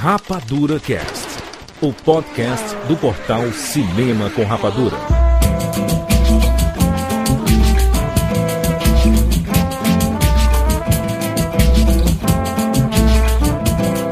Rapadura Cast, o podcast do portal Cinema com Rapadura.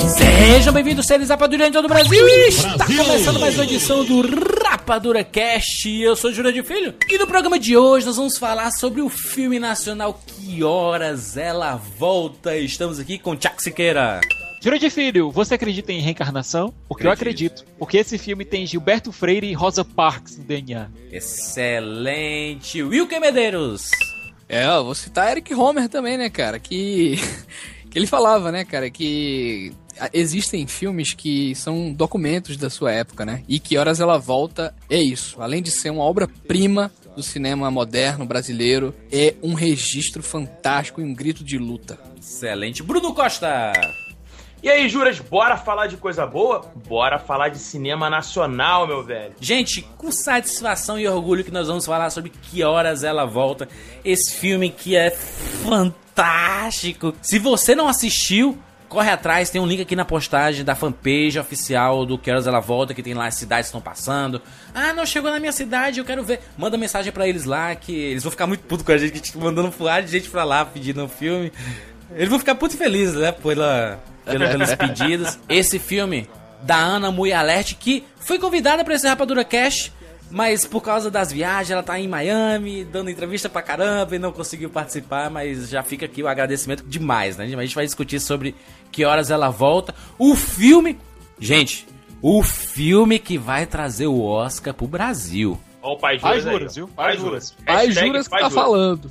Sejam bem-vindos, seres Rapadura em todo o Brasil. E está começando mais uma edição do Rapadura Cast. Eu sou Júlio de Filho. E no programa de hoje nós vamos falar sobre o filme nacional Que Horas Ela Volta. Estamos aqui com Tchak Siqueira. De Filho, você acredita em reencarnação? Porque eu acredito. Porque esse filme tem Gilberto Freire e Rosa Parks no DNA. Excelente. Wilker Medeiros. É, eu vou citar Eric Homer também, né, cara? Que, que ele falava, né, cara, que existem filmes que são documentos da sua época, né? E que horas ela volta é isso. Além de ser uma obra-prima do cinema moderno brasileiro, é um registro fantástico e um grito de luta. Excelente. Bruno Costa. E aí, Juras, bora falar de coisa boa? Bora falar de cinema nacional, meu velho. Gente, com satisfação e orgulho que nós vamos falar sobre Que Horas Ela Volta. Esse filme que é fantástico. Se você não assistiu, corre atrás, tem um link aqui na postagem da fanpage oficial do Que Horas Ela Volta, que tem lá as cidades estão passando. Ah, não chegou na minha cidade, eu quero ver. Manda mensagem para eles lá, que eles vão ficar muito putos com a gente, que tipo, mandando fuar de gente pra lá pedindo um filme. Eles vão ficar muito felizes, né, pela, pela, pelos pedidos. Esse filme da Ana Mui Alert, que foi convidada para esse Rapadura Cash, mas por causa das viagens, ela tá em Miami, dando entrevista pra caramba e não conseguiu participar, mas já fica aqui o agradecimento demais, né? A gente vai discutir sobre que horas ela volta. O filme. Gente, o filme que vai trazer o Oscar pro Brasil. Ó, o pai Pai Juras, aí, juras, viu? Pai juras. Pai Hashtag Juras que pai tá Juras. falando.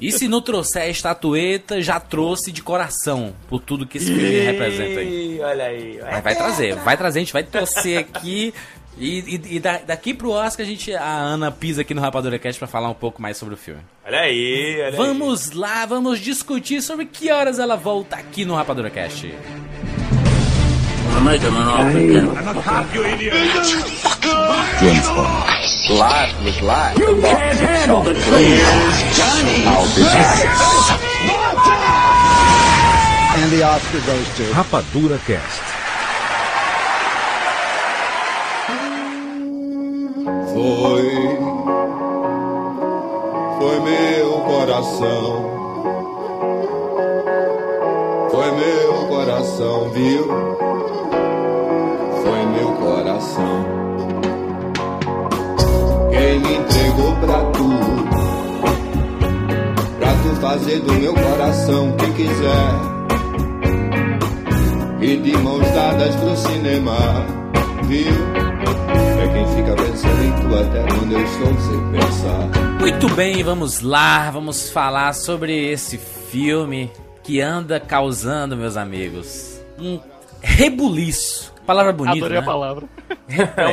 E se não trouxer a estatueta, já trouxe de coração por tudo que esse filme representa aí. Olha aí. Mas vai trazer, vai trazer, a gente vai torcer aqui. E, e- e da- daqui pro Oscar a gente, a Ana pisa aqui no Rapadura Cast pra falar um pouco mais sobre o filme. Olha aí, olha aí. Vamos lá, vamos discutir sobre que horas ela volta aqui no Rapadura Cast. Rapadura Cast. Foi, foi meu coração, foi meu coração, viu? Foi meu coração. Quem me entregou pra tu, pra tu fazer do meu coração o que quiser. E de mãos dadas pro cinema, viu? É quem fica pensando em tu até quando eu estou sem pensar. Muito bem, vamos lá, vamos falar sobre esse filme que anda causando, meus amigos, um rebuliço. Palavra bonita, Adorei né? a palavra. É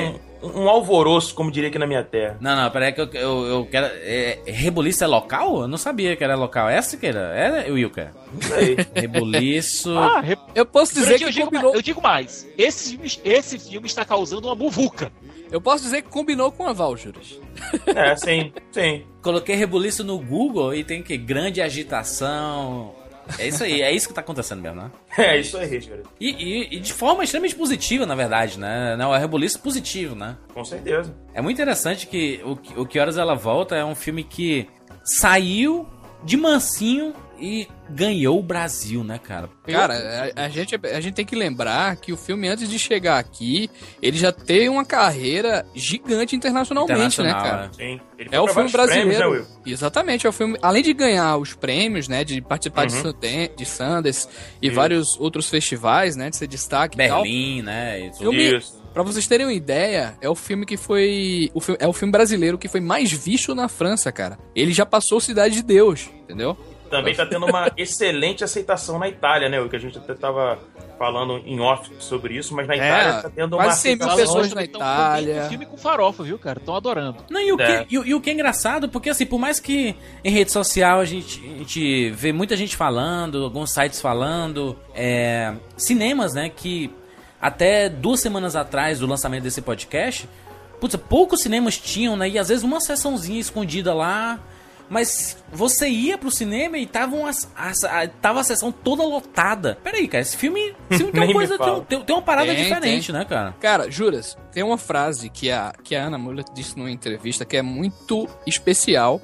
um, um alvoroço, como diria aqui na minha terra. Não, não, peraí que eu, eu, eu quero... É, rebuliço é local? Eu não sabia que era local. É essa que era? É, Wilker? Isso aí. Rebuliço... Ah, re... Eu posso dizer eu, que digo, combinou. eu digo mais. Esse filme, esse filme está causando uma muvuca. Eu posso dizer que combinou com a Val, Juras. É, sim, sim. Coloquei rebuliço no Google e tem que grande agitação. É isso aí, é isso que tá acontecendo mesmo, né? É isso aí, Juras. E, e- e de forma extremamente positiva, na verdade, né? Não, é rebuliço positivo, né? Com certeza. É muito interessante que o, Que- o Que Horas Ela Volta é um filme que saiu de mansinho e ganhou o Brasil, né, cara? Cara, a, a gente, a gente tem que lembrar que o filme, antes de chegar aqui, ele já teve uma carreira gigante internacionalmente, né, Internacional, cara? Sim. Ele É o filme vários prêmios, brasileiro. né, Will? Exatamente, é o filme. Além de ganhar os prêmios, né? De participar de, Uhum. Sundance, de Sundance e Isso. vários outros festivais, né? De ser destaque e tal. Berlim, né? e tudo. Filme, Isso. pra vocês terem uma ideia, é o filme que foi. O é o filme brasileiro que foi mais visto na França, cara. Ele já passou Cidade de Deus, entendeu? Também tá tendo uma excelente aceitação na Itália, né? O que a gente até tava falando em off sobre isso, mas na Itália tá tendo uma quase 100 mil pessoas na Tão- Itália. tão- Um filme com farofa, viu, cara? Estão adorando. Não, e o, É. que, e, e o que é engraçado, porque assim, por mais que em rede social a gente, a gente vê muita gente falando, alguns sites falando, é, cinemas, né, que até duas semanas atrás do lançamento desse podcast, putz, poucos cinemas tinham, né, e às vezes uma sessãozinha escondida lá, Mas você ia pro cinema e tava, uma, a, a, tava a sessão toda lotada. Peraí, cara, esse filme, esse filme tem uma coisa, tem, tem, tem uma parada Tem, diferente, né, cara? Cara, juras, tem uma frase que a, que a Ana Muller disse numa entrevista que é muito especial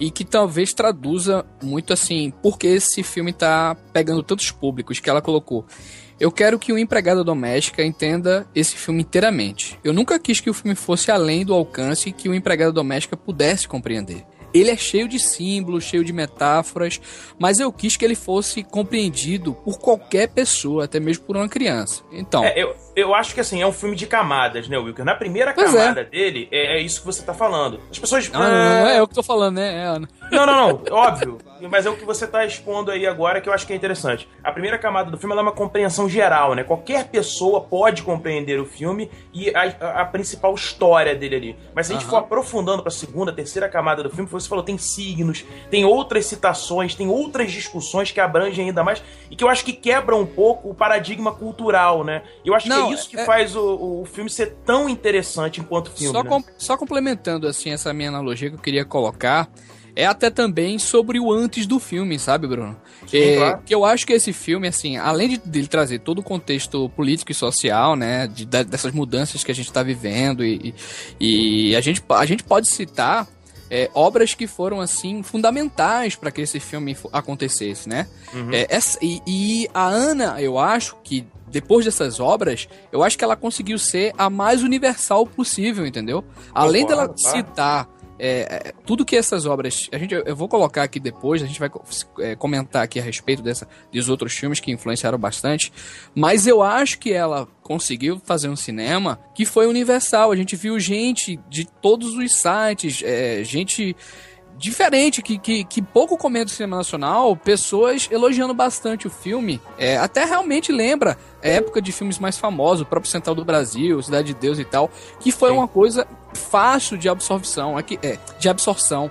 e que talvez traduza muito assim, porque esse filme tá pegando tantos públicos que ela colocou. Eu quero que o empregada doméstica entenda esse filme inteiramente. Eu nunca quis que o filme fosse além do alcance que o empregada doméstica pudesse compreender. Ele é cheio de símbolos, cheio de metáforas, mas eu quis que ele fosse compreendido por qualquer pessoa, até mesmo por uma criança. Então, É, eu, eu acho que assim, é um filme de camadas, né, Wilker? Na primeira Pois é. camada dele, é, é isso que você tá falando. As pessoas. Ah, não, não é eu que tô falando, né? É Ana. Não, não, não, óbvio. Mas é o que você tá expondo aí agora que eu acho que é interessante. A primeira camada do filme ela é uma compreensão geral, né? Qualquer pessoa pode compreender o filme e a, a- a principal história dele ali. Mas se a gente Aham. for aprofundando pra segunda, terceira camada do filme, você falou, tem signos, tem outras citações, tem outras discussões que abrangem ainda mais e que eu acho que quebram um pouco o paradigma cultural, né? E eu acho Não, que é isso que é- faz o, o filme ser tão interessante enquanto filme. Só, né? com- só complementando assim essa minha analogia que eu queria colocar, é até também sobre o antes do filme, sabe, Bruno? Sim, É, claro. Que eu acho que esse filme, assim, além de dele trazer todo o contexto político e social, né, de- de- dessas mudanças que a gente está vivendo e, e, e a, gente, a gente pode citar é, obras que foram assim fundamentais para que esse filme acontecesse, né? Uhum. É, essa- e, e a Ana, eu acho que depois dessas obras, eu acho que ela conseguiu ser a mais universal possível, entendeu? Além dela citar é, é, tudo que essas obras. A gente, eu vou colocar aqui depois, a gente vai é, comentar aqui a respeito dessa, dos outros filmes que influenciaram bastante. Mas eu acho que ela conseguiu fazer um cinema que foi universal. A gente viu gente de todos os sites, é, gente diferente, que, que, que pouco comenta o cinema nacional, pessoas elogiando bastante o filme. É, até realmente lembra a época de filmes mais famosos, o próprio Central do Brasil, Cidade de Deus e tal, que foi Sim. uma coisa fácil de absorção, aqui, é, de absorção.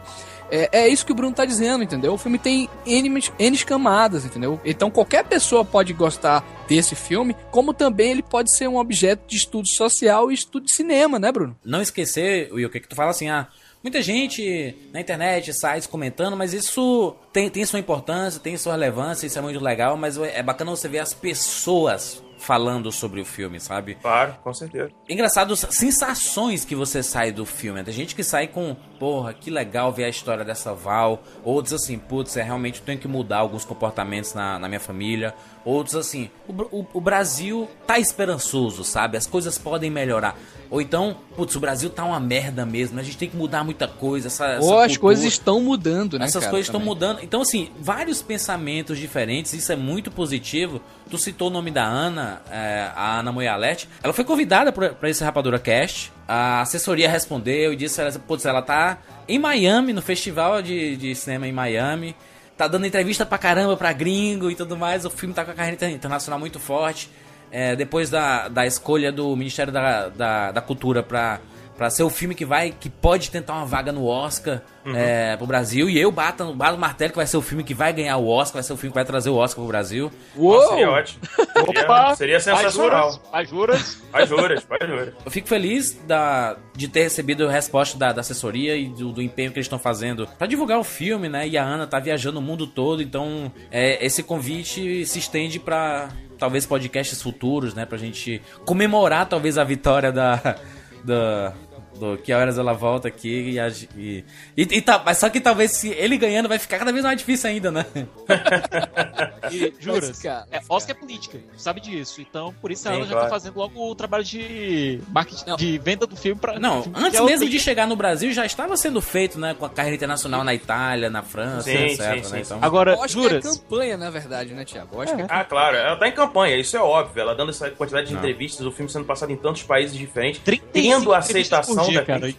É, é isso que o Bruno tá dizendo, entendeu? O filme tem N, N camadas, entendeu? Então qualquer pessoa pode gostar desse filme, como também ele pode ser um objeto de estudo social e estudo de cinema, né, Bruno? Não esquecer, Will, que tu fala assim, ah, muita gente na internet, sites comentando, mas isso tem, tem sua importância, tem sua relevância, isso é muito legal, mas é bacana você ver as pessoas falando sobre o filme, sabe? Claro, com certeza. Engraçado, as sensações que você sai do filme. Tem gente que sai com, porra, que legal ver a história dessa Val. Outros assim, putz, é realmente eu tenho que mudar alguns comportamentos na, na minha família. Outros assim, o, o- o Brasil tá esperançoso, sabe? As coisas podem melhorar. Ou então, putz, o Brasil tá uma merda mesmo. A gente tem que mudar muita coisa. Essa, essa Ou as cultura. coisas estão mudando, né, Essas cara, coisas estão mudando. Então, assim, vários pensamentos diferentes, isso é muito positivo. Tu citou o nome da Ana, é, a Ana Moyalete. Ela foi convidada pra pra esse Rapadura Cast. A assessoria respondeu e disse: ela, putz, ela tá em Miami, no festival de, de cinema em Miami. Tá dando entrevista pra caramba pra gringo e tudo mais. O filme tá com a carreira inter- internacional muito forte. É, depois da, da escolha do Ministério da, da, da Cultura pra, pra ser o filme que vai que pode tentar uma vaga no Oscar é, pro Brasil. E eu bato, no- bato no martelo que vai ser o filme que vai ganhar o Oscar, vai ser o filme que vai trazer o Oscar pro Brasil. Nossa, seria ótimo. Opa! Seria, seria sensacional. Vai juras? Vai juras, juras. Eu fico feliz da, de ter recebido a resposta da, da assessoria e do, do empenho que eles estão fazendo pra divulgar o filme, né? E a Ana tá viajando o mundo todo, então é, esse convite se estende pra talvez podcasts futuros, né? Pra gente comemorar talvez a vitória da. da do que horas ela volta aqui e, a- e, e, e tá, mas só que talvez se ele ganhando vai ficar cada vez mais difícil ainda, né? E, juras? Vai é, Oscar é política, sabe disso. Então, por isso Sim, Ana já claro. tá fazendo logo o trabalho de marketing, Não. de venda do filme pra. Não, filme antes ela mesmo tem. de chegar no Brasil já estava sendo feito, né, com a carreira internacional na Itália, na França, Sim, etc, sim, né? Então, Agora, Eu acho juras? é campanha, na verdade, né, acho que é Ah, claro, ela tá em campanha, isso é óbvio. Ela dando essa quantidade de Não. entrevistas, o filme sendo passado em tantos países diferentes, 35 tendo aceitação cara. Deve,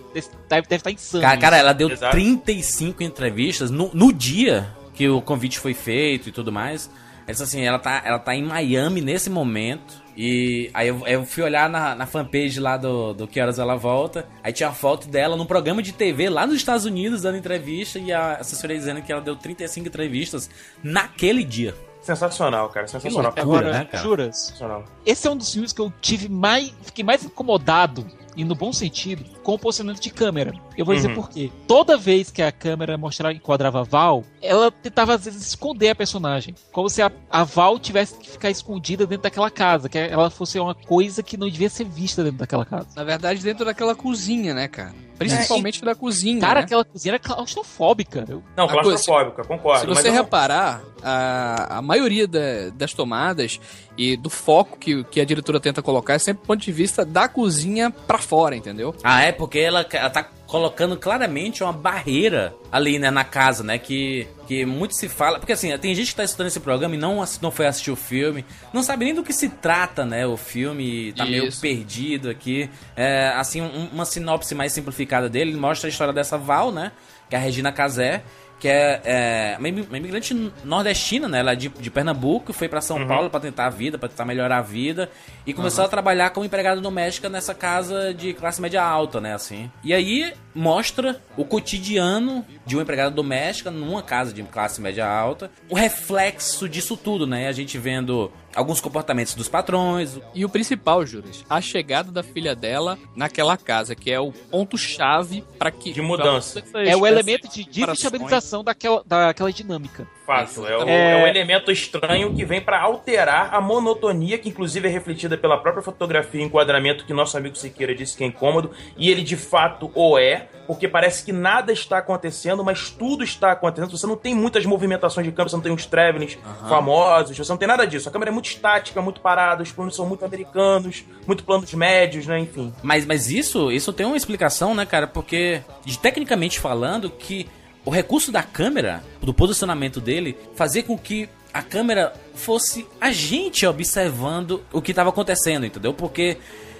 deve estar insano. Cara, cara, ela deu Exato. 35 entrevistas no, no dia que o convite foi feito e tudo mais. Ela disse assim, ela tá, ela tá em Miami nesse momento. E aí eu, eu fui olhar na, na fanpage lá do, do Que Horas Ela Volta. Aí tinha a foto dela num programa de TV lá nos Estados Unidos dando entrevista. E a assessoria dizendo que ela deu 35 entrevistas naquele dia. Sensacional, cara, sensacional. loucura, Agora, né, cara? juras? Sensacional. Esse é um dos filmes que eu tive mais. Fiquei mais incomodado e no bom sentido, com o posicionamento de câmera. Eu vou dizer Uhum. por quê. Toda vez que a câmera mostrava, enquadrava a Val, ela tentava às vezes esconder a personagem. Como se a, a Val tivesse que ficar escondida dentro daquela casa, que ela fosse uma coisa que não devia ser vista dentro daquela casa. Na verdade, dentro daquela cozinha, né, cara? Principalmente da cozinha. Cara, né? aquela cozinha era claustrofóbica. Eu- Não, claustrofóbica, concordo. Se mas você eu não- reparar, a, a maioria da- das tomadas e do foco que, que a diretora tenta colocar é sempre do ponto de vista da cozinha pra fora, entendeu? Ah, é porque ela, ela tá colocando claramente uma barreira ali, né, na casa, né, que, que muito se fala... Porque, assim, tem gente que tá estudando esse programa e não, não foi assistir o filme, não sabe nem do que se trata, né, o filme, tá meio Isso. perdido aqui. É, assim, um- uma sinopse mais simplificada dele mostra a história dessa Val, né, que é a Regina Casé, que é, é uma imi- uma imigrante nordestina, né? Ela é de, de Pernambuco, foi pra São Paulo pra tentar a vida, pra tentar melhorar a vida e começou a trabalhar como empregada doméstica nessa casa de classe média alta, né? Assim. E aí mostra o cotidiano de uma empregada doméstica numa casa de classe média alta, o reflexo disso tudo, né? A gente vendo alguns comportamentos dos patrões, E o principal, Juras, a chegada da filha dela naquela casa, que é o ponto-chave pra que. De mudança. É o elemento de desestabilização daquela, daquela dinâmica. Fato, é o, É. é o elemento estranho que vem pra alterar a monotonia, que inclusive é refletida pela própria fotografia e enquadramento que nosso amigo Siqueira disse que é incômodo, e ele de fato o é, porque parece que nada está acontecendo, mas tudo está acontecendo. Você não tem muitas movimentações de câmera, você não tem uns travelings famosos, você não tem nada disso. A câmera é muito estática, muito parada, os planos são muito americanos, muito planos médios, né? Enfim. Mas, mas isso, isso tem uma explicação, né, cara? Porque, tecnicamente falando, que o recurso da câmera, do posicionamento dele, fazia com que a câmera fosse a gente observando o que estava acontecendo, entendeu? Porque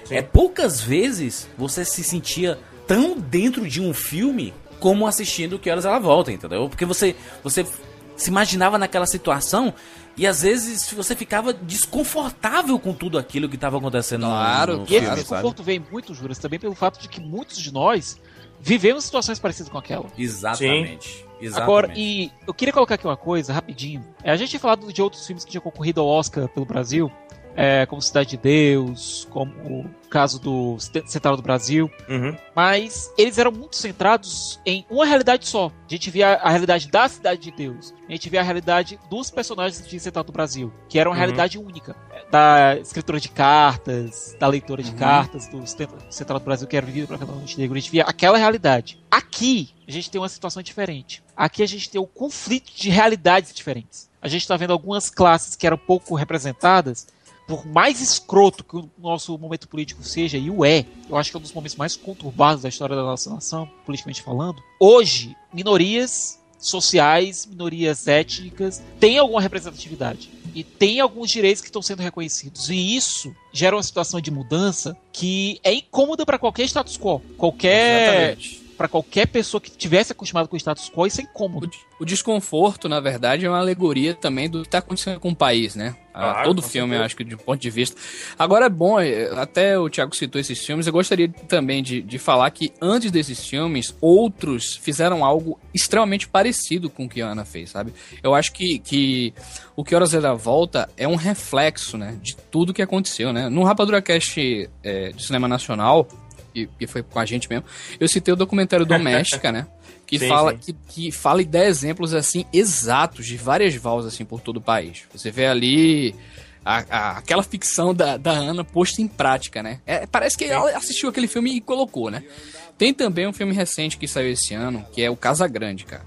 é poucas vezes você se sentia tão dentro de um filme como assistindo Que Horas Ela Volta, entendeu? Porque você, você se imaginava naquela situação e às vezes você ficava desconfortável com tudo aquilo que estava acontecendo no- Claro, no, E esse filme, sabe? desconforto vem muito, Juras, também pelo fato de que muitos de nós vivemos situações parecidas com aquela. Exatamente. Exatamente. Agora, e eu queria colocar aqui uma coisa, rapidinho. É, a gente tinha falado de outros filmes que tinham concorrido ao Oscar pelo Brasil, é, como Cidade de Deus, como o caso do Central do Brasil, Uhum. mas eles eram muito centrados em uma realidade só. A gente via a realidade da Cidade de Deus, a gente via a realidade dos personagens de Central do Brasil, que era uma Uhum. realidade única. É, Da escritora de cartas, da leitora de Uhum. cartas do Central do Brasil, que era vivido por aquela Montenegro, a gente via aquela realidade. Aqui, a gente tem uma situação diferente. Aqui a gente tem o conflito de realidades diferentes. A gente está vendo algumas classes que eram pouco representadas, por mais escroto que o nosso momento político seja, e o é, eu acho que é um dos momentos mais conturbados da história da nossa nação, politicamente falando. Hoje, minorias sociais, minorias étnicas, têm alguma representatividade. E tem alguns direitos que estão sendo reconhecidos. E isso gera uma situação de mudança que é incômoda para qualquer status quo. Qualquer. Exatamente. Para qualquer pessoa que tivesse acostumado com o status quo, isso é O, incômodo. o desconforto, na verdade, é uma alegoria também do que está acontecendo com o país, né? Ah, Todo filme, certeza. eu acho que de um ponto de vista. Agora é bom, eh, até o Thiago citou esses filmes, eu gostaria também de, de falar que antes desses filmes, outros fizeram algo extremamente parecido com o que a Ana fez, sabe? Eu acho que, que o Que Horas é da Volta é um reflexo, né, de tudo que aconteceu, né? No Rapadura Cast eh, de Cinema Nacional, que, que foi com a gente mesmo, eu citei o documentário Doméstica, né? Que Sim, fala sim. que, que fala e dá exemplos assim exatos de várias vals assim por todo o país. Você vê ali a- a- aquela ficção da, da Ana posta em prática, né? É, parece que ela assistiu aquele filme e colocou, né? Tem também um filme recente que saiu esse ano, que é o Casa Grande, cara.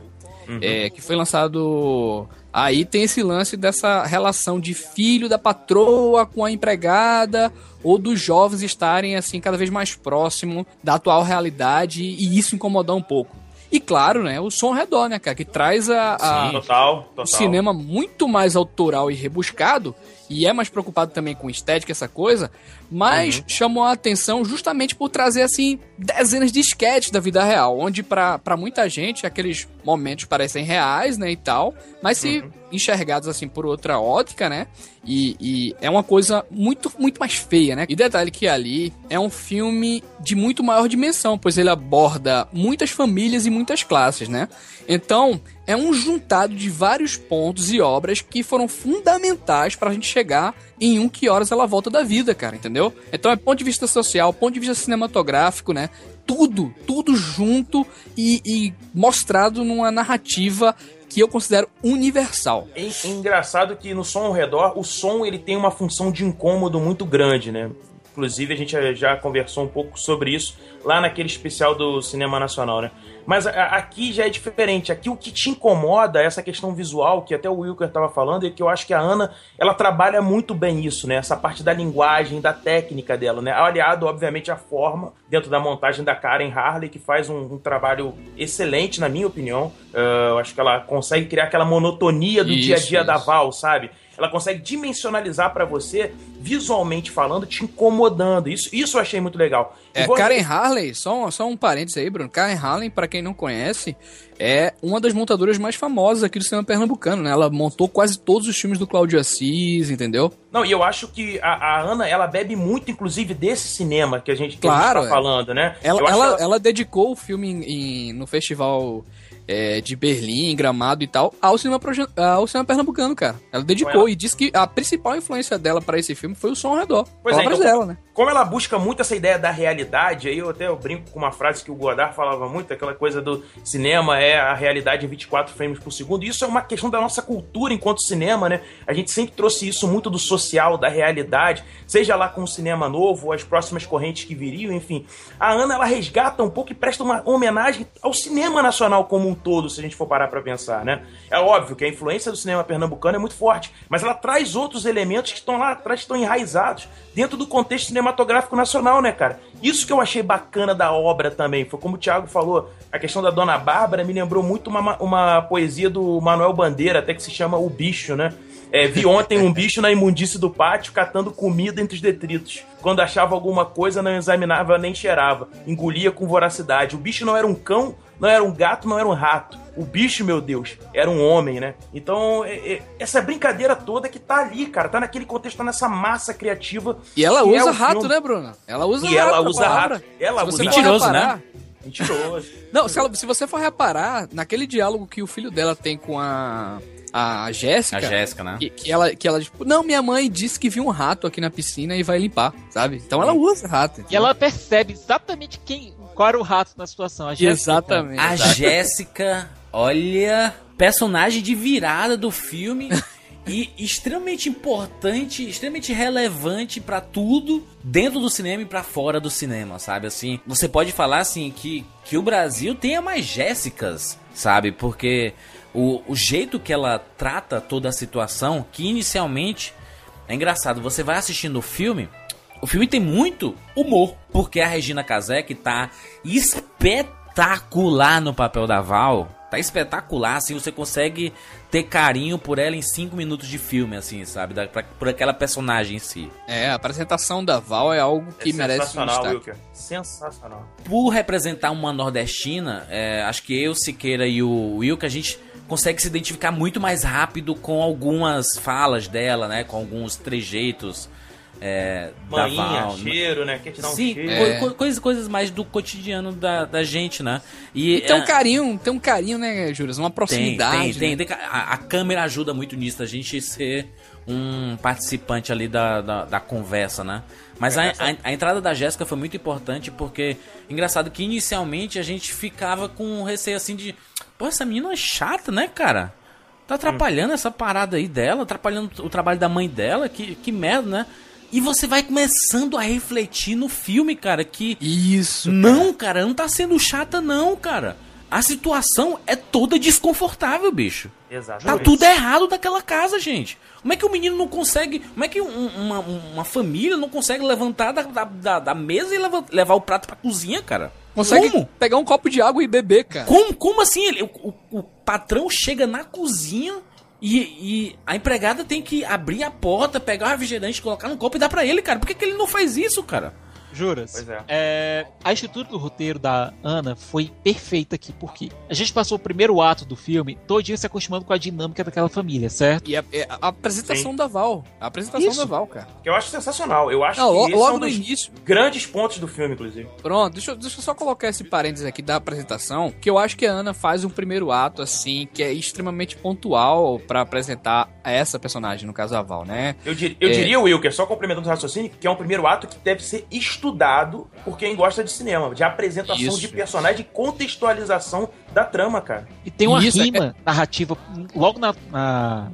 É, que foi lançado. Aí tem esse lance dessa relação de filho da patroa com a empregada, ou dos jovens estarem assim cada vez mais próximo da atual realidade e isso incomodar um pouco. E claro, né, o som ao redor, né, cara, que traz a, a- Total, total. o cinema muito mais autoral e rebuscado, e é mais preocupado também com estética, essa coisa, mas chamou a atenção justamente por trazer, assim, dezenas de sketches da vida real, onde pra pra muita gente aqueles momentos parecem reais, né, e tal, mas se enxergados assim por outra ótica, né? E, e, é uma coisa muito, muito mais feia, né? E detalhe que ali é um filme de muito maior dimensão, pois ele aborda muitas famílias e muitas classes, né? Então, é um juntado de vários pontos e obras que foram fundamentais para a gente chegar em um que horas ela volta da vida, cara, entendeu? Então é ponto de vista social, ponto de vista cinematográfico, né? Tudo, tudo junto e, e mostrado numa narrativa que eu considero universal. É, engraçado que no som ao redor, o som ele tem uma função de incômodo muito grande, né? Inclusive a gente já conversou um pouco sobre isso lá naquele especial do Cinema Nacional, né? Mas aqui já é diferente. Aqui o que te incomoda é essa questão visual, que até o Wilker estava falando, e que eu acho que a Ana, ela trabalha muito bem isso, né? Essa parte da linguagem, da técnica dela, né? Aliado, obviamente, à forma dentro da montagem da Karen Harley, que faz um, um trabalho excelente, na minha opinião. Uh, eu acho que ela consegue criar aquela monotonia do isso, dia a dia isso. da Val, sabe? Ela consegue dimensionalizar para você, visualmente falando, te incomodando. Isso, isso eu achei muito legal. É, vou... Karen Harley, só, só um parênteses aí, Bruno. Karen Harley, para quem não conhece, é uma das montadoras mais famosas aqui do cinema pernambucano, né? Ela montou quase todos os filmes do Cláudio Assis, entendeu? Não, e eu acho que a, a Ana, ela bebe muito, inclusive, desse cinema que a gente, que claro, a gente tá falando, né? Ela, ela, ela... ela, dedicou o filme em, em, no festival é, de Berlim, Gramado e tal, ao cinema, ao cinema pernambucano, cara. Ela dedicou ela... e disse que a principal influência dela para esse filme foi o som ao redor. Pois é, então, dela, né? Como ela busca muito essa ideia da realidade, aí eu até eu brinco com uma frase que o Godard falava muito, aquela coisa do cinema é a realidade em 24 frames por segundo. Isso é uma questão da nossa cultura enquanto cinema, né? A gente sempre trouxe isso muito do social, da realidade, seja lá com o cinema novo, as próximas correntes que viriam, enfim. A Ana, ela resgata um pouco e presta uma homenagem ao cinema nacional como um todo, se a gente for parar para pensar, né? É óbvio que a influência do cinema pernambucano é muito forte, mas ela traz outros elementos que estão lá atrás, estão enraizados dentro do contexto cinematográfico nacional, né, cara? Isso que eu achei bacana da obra também. Foi como o Thiago falou, a questão da Dona Bárbara me lembrou muito uma, uma poesia do Manuel Bandeira, até que se chama O Bicho, né? É, vi ontem um bicho na imundície do pátio catando comida entre os detritos. Quando achava alguma coisa, não examinava nem cheirava. Engolia com voracidade. O bicho não era um cão, não era um gato, não era um rato. O bicho, meu Deus, era um homem, né? Então, é, é, essa brincadeira toda que tá ali, cara, tá naquele contexto, tá nessa massa criativa. E ela é usa é rato, filme. né, Bruna? Ela usa e rato. E ela usa rato. Ela usa Mentiroso, né? Mentiroso. Não, se, ela, se você for reparar, naquele diálogo que o filho dela tem com a a Jéssica. A Jéssica, né? Que, que, ela, que ela, tipo, não, minha mãe disse que viu um rato aqui na piscina e vai limpar, sabe? Então ela usa rato. E ela percebe exatamente quem, qual era o rato na situação. A Jéssica, exatamente. A Jéssica, olha, personagem de virada do filme. e extremamente importante, extremamente relevante para tudo dentro do cinema e para fora do cinema, sabe? Assim, você pode falar assim que, que o Brasil tenha mais Jéssicas, sabe? Porque o, o jeito que ela trata toda a situação, que inicialmente é engraçado, você vai assistindo o filme, o filme tem muito humor, porque a Regina Casé que tá espetacular no papel da Val, tá espetacular, assim, você consegue ter carinho por ela em 5 minutos de filme, assim, sabe? Da, pra, por aquela personagem em si. É, a apresentação da Val é algo que é merece um destaque. Wilker. Sensacional. Por representar uma nordestina, é, acho que eu, Siqueira e o Wilker, a gente consegue se identificar muito mais rápido com algumas falas dela, né? Com alguns trejeitos. É, Maninha, da Val. cheiro, né? Quer te dar Sim, um cheiro. Co coisas, coisas mais do cotidiano da, da gente, né? E, e tem um é, carinho, tem um carinho, né, Júlio? Uma proximidade. Tem, tem, né? tem a, a, câmera ajuda muito nisso, a gente ser um participante ali da, da, da conversa, né? Mas a, a, a, entrada da Jéssica foi muito importante porque, engraçado que inicialmente a gente ficava com receio assim de Pô, essa menina é chata, né, cara? Tá atrapalhando hum. essa parada aí dela, atrapalhando o trabalho da mãe dela, que, que merda, né? E você vai começando a refletir no filme, cara, que. Isso. Não, cara, não tá sendo chata, não, cara. A situação é toda desconfortável, bicho. Exatamente. Tá tudo errado daquela casa, gente. Como é que o menino não consegue. Como é que um, uma, uma família não consegue levantar da, da, da mesa e levar, levar o prato pra cozinha, cara? Consegue como? pegar um copo de água e beber, cara. Como, como assim? Ele, o, o, o patrão chega na cozinha e, e, a empregada tem que abrir a porta, pegar o refrigerante, colocar no copo e dar pra ele, cara. Por que, que ele não faz isso, cara? Juras. Pois é. É, a estrutura do roteiro da Ana foi perfeita aqui, porque a gente passou o primeiro ato do filme todinho se acostumando com a dinâmica daquela família, certo? E a, é a- apresentação da Val. A apresentação Isso. da Val, cara. Que eu acho sensacional. Eu acho Não, que é logo um no dos início. grandes pontos do filme, inclusive. Pronto, deixa, eu- deixa eu só colocar esse parênteses aqui da apresentação, que eu acho que a Ana faz um primeiro ato, assim, que é extremamente pontual pra apresentar essa personagem, no caso a Val, né? Eu, dir- eu É. diria, Wilker, só complementando o raciocínio, que é um primeiro ato que deve ser estudado por quem gosta de cinema, de apresentação Isso. de personagem, de contextualização da trama, cara. E tem uma Isso, é- rima narrativa logo na, na-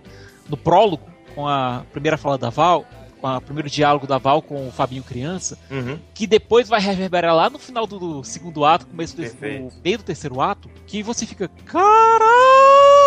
no prólogo, com a primeira fala da Val, com o primeiro diálogo da Val com o Fabinho criança, Uhum. que depois vai reverberar lá no final do, do segundo ato, começo do, do meio do terceiro ato, que você fica, caralho!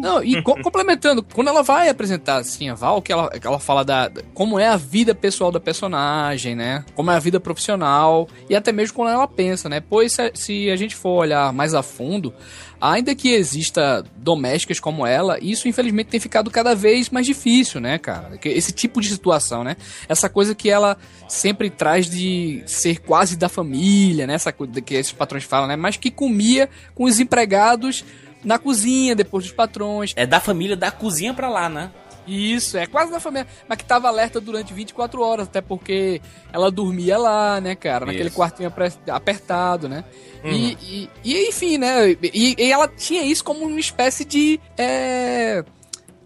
Não, e co- complementando, quando ela vai apresentar assim a Val, que ela, que ela fala da, da- como é a vida pessoal da personagem, né? Como é a vida profissional e até mesmo quando ela pensa, né? Pois se, se a gente for olhar mais a fundo, ainda que exista domésticas como ela, isso infelizmente tem ficado cada vez mais difícil, né, cara? Que- Esse tipo de situação, né? Essa coisa que ela sempre traz de ser quase da família, né? Essa coisa que esses patrões falam, né? Mas que comia com os empregados na cozinha depois dos patrões. É da família da cozinha pra lá, né? Isso, é quase da família, mas que tava alerta durante 24 horas, até porque ela dormia lá, né, cara, naquele Isso. quartinho apre- apertado, né? E, e, e, enfim, né? E, e ela tinha isso como uma espécie de. é,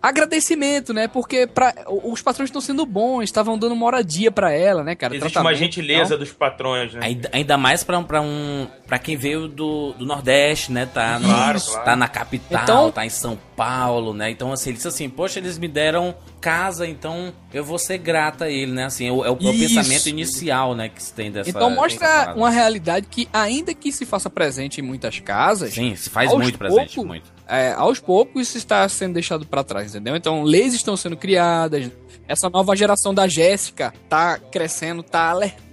agradecimento, né? Porque pra, os patrões estão sendo bons, estavam dando moradia pra ela, né, cara? Existe uma Tratamento gentileza tal. dos patrões, né? Ainda, ainda mais pra, um- pra um. para quem veio do, do Nordeste, né? Tá, no- Claro, claro. tá na capital, Então- tá em São Paulo, né? Então, assim, ele disse assim, poxa, eles me deram casa, então eu vou ser grata a ele, né? Assim, é o, é o, pensamento inicial, né? Que se tem dessa. Então mostra uma realidade que, ainda que se faça presente em muitas casas, Sim, se faz muito presente, poucos, muito. é, aos poucos isso está sendo deixado pra trás, entendeu? Então, leis estão sendo criadas, essa nova geração da Jéssica tá crescendo, tá alertando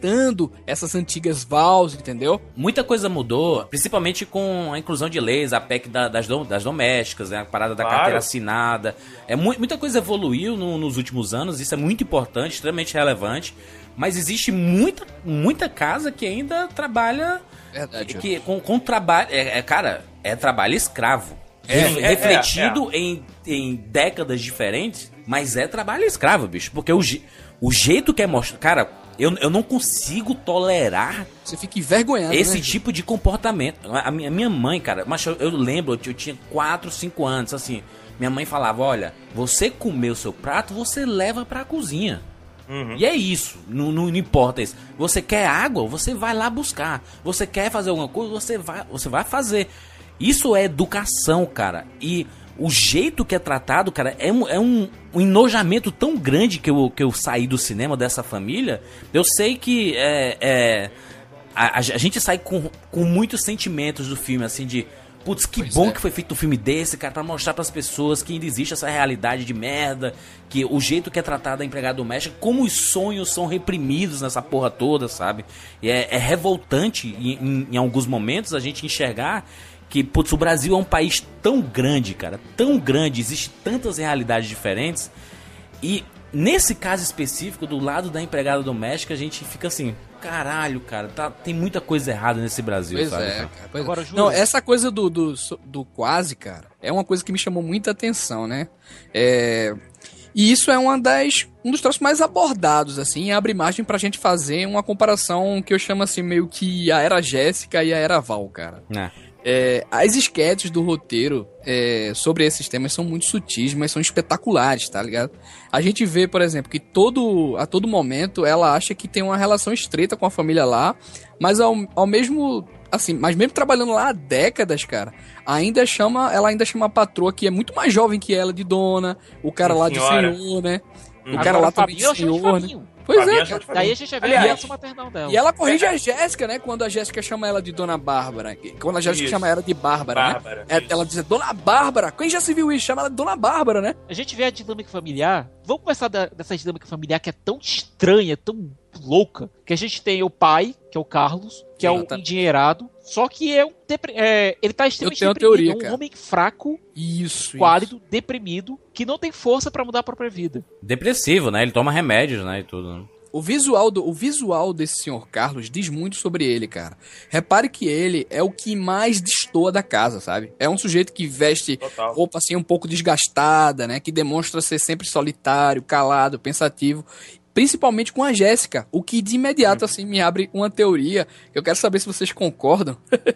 essas antigas Vals, entendeu? Muita coisa mudou, principalmente com a inclusão de leis, a PEC da- das, dom- das domésticas, né? a parada da Claro. carteira assinada. É, mu- muita coisa evoluiu no- nos últimos anos, isso é muito importante, extremamente relevante. Mas existe muita, muita casa que ainda trabalha Verdade. que, com, com trabalho. É, é, cara, é trabalho escravo. É, Ref- é, refletido Em, em décadas diferentes, mas é trabalho escravo, bicho. Porque o, o jeito que é mostrado. Cara, eu, eu não consigo tolerar Você fica envergonhado, esse né? tipo de comportamento. A minha, a minha mãe, cara, mas eu, eu lembro, eu, tinha 4, 5 anos, assim. Minha mãe falava: olha, você comeu seu prato, você leva pra cozinha. E é isso, não, não, não importa isso. Você quer água, você vai lá buscar. Você quer fazer alguma coisa, você vai, você vai fazer. Isso é educação, cara. E o jeito que é tratado, cara, é um, é um, um enojamento tão grande que eu, que eu saí do cinema dessa família. Eu sei que é, é, a, a- gente sai com, com muitos sentimentos do filme, assim, de. Putz, que Pois bom é. que foi feito um filme desse, cara, pra mostrar pras pessoas que ainda existe essa realidade de merda, que o jeito que é tratada a empregada doméstica, como os sonhos são reprimidos nessa porra toda, sabe? E é, é revoltante em, em- em alguns momentos a gente enxergar que, putz, o Brasil é um país tão grande, cara, tão grande, existe tantas realidades diferentes, e nesse caso específico, do lado da empregada doméstica, a gente fica assim, caralho, cara, tá, tem muita coisa errada nesse Brasil, Pois sabe? é, cara? cara. Pois é. Agora, Júlio- Não, essa coisa do, do, do quase, cara, é uma coisa que me chamou muita atenção, né? É, E isso é uma das, um dos troços mais abordados, assim, e abre margem pra gente fazer uma comparação que eu chamo assim, meio que a era Jéssica e a era Val, cara. É. É, as esquetes do roteiro é, sobre esses temas são muito sutis, mas são espetaculares, tá ligado? A gente vê, por exemplo, que todo, a todo momento ela acha que tem uma relação estreita com a família lá, mas ao, ao mesmo. Assim, mas mesmo trabalhando lá há décadas, cara, ainda chama. Ela ainda chama a patroa que é muito mais jovem que ela de dona, o cara lá de Senhora. senhor, né? O Uhum. cara Agora, lá também de eu chamo de senhor, né? Pois Fabinho é, Fabinho. Daí a gente já vê a maternal dela. E ela corrige a Jéssica, né? Quando a Jéssica chama ela de Dona Bárbara. Quando a Jéssica Isso. chama ela de Bárbara, Bárbara, né? É, isso. ela diz Dona Bárbara. Quem já se viu isso? Chama ela de Dona Bárbara, né? A gente vê a dinâmica familiar. Vamos começar da- dessa dinâmica familiar que é tão estranha, tão louca, que a gente tem o pai, que é o Carlos, que é um Exatamente. endinheirado, só que é um depre- é, ele tá extremamente deprimido, teoria, é um homem fraco, Isso. esquálido, deprimido, que não tem força pra mudar a própria vida. Depressivo, né? Ele toma remédios, né? E tudo. né? O visual, do, o visual desse senhor Carlos diz muito sobre ele, cara. Repare que ele é o que mais destoa da casa, sabe? É um sujeito que veste Total. roupa assim um pouco desgastada, né? Que demonstra ser sempre solitário, calado, pensativo. Principalmente com a Jéssica, o que de imediato assim me abre uma teoria. que Eu quero saber se vocês concordam.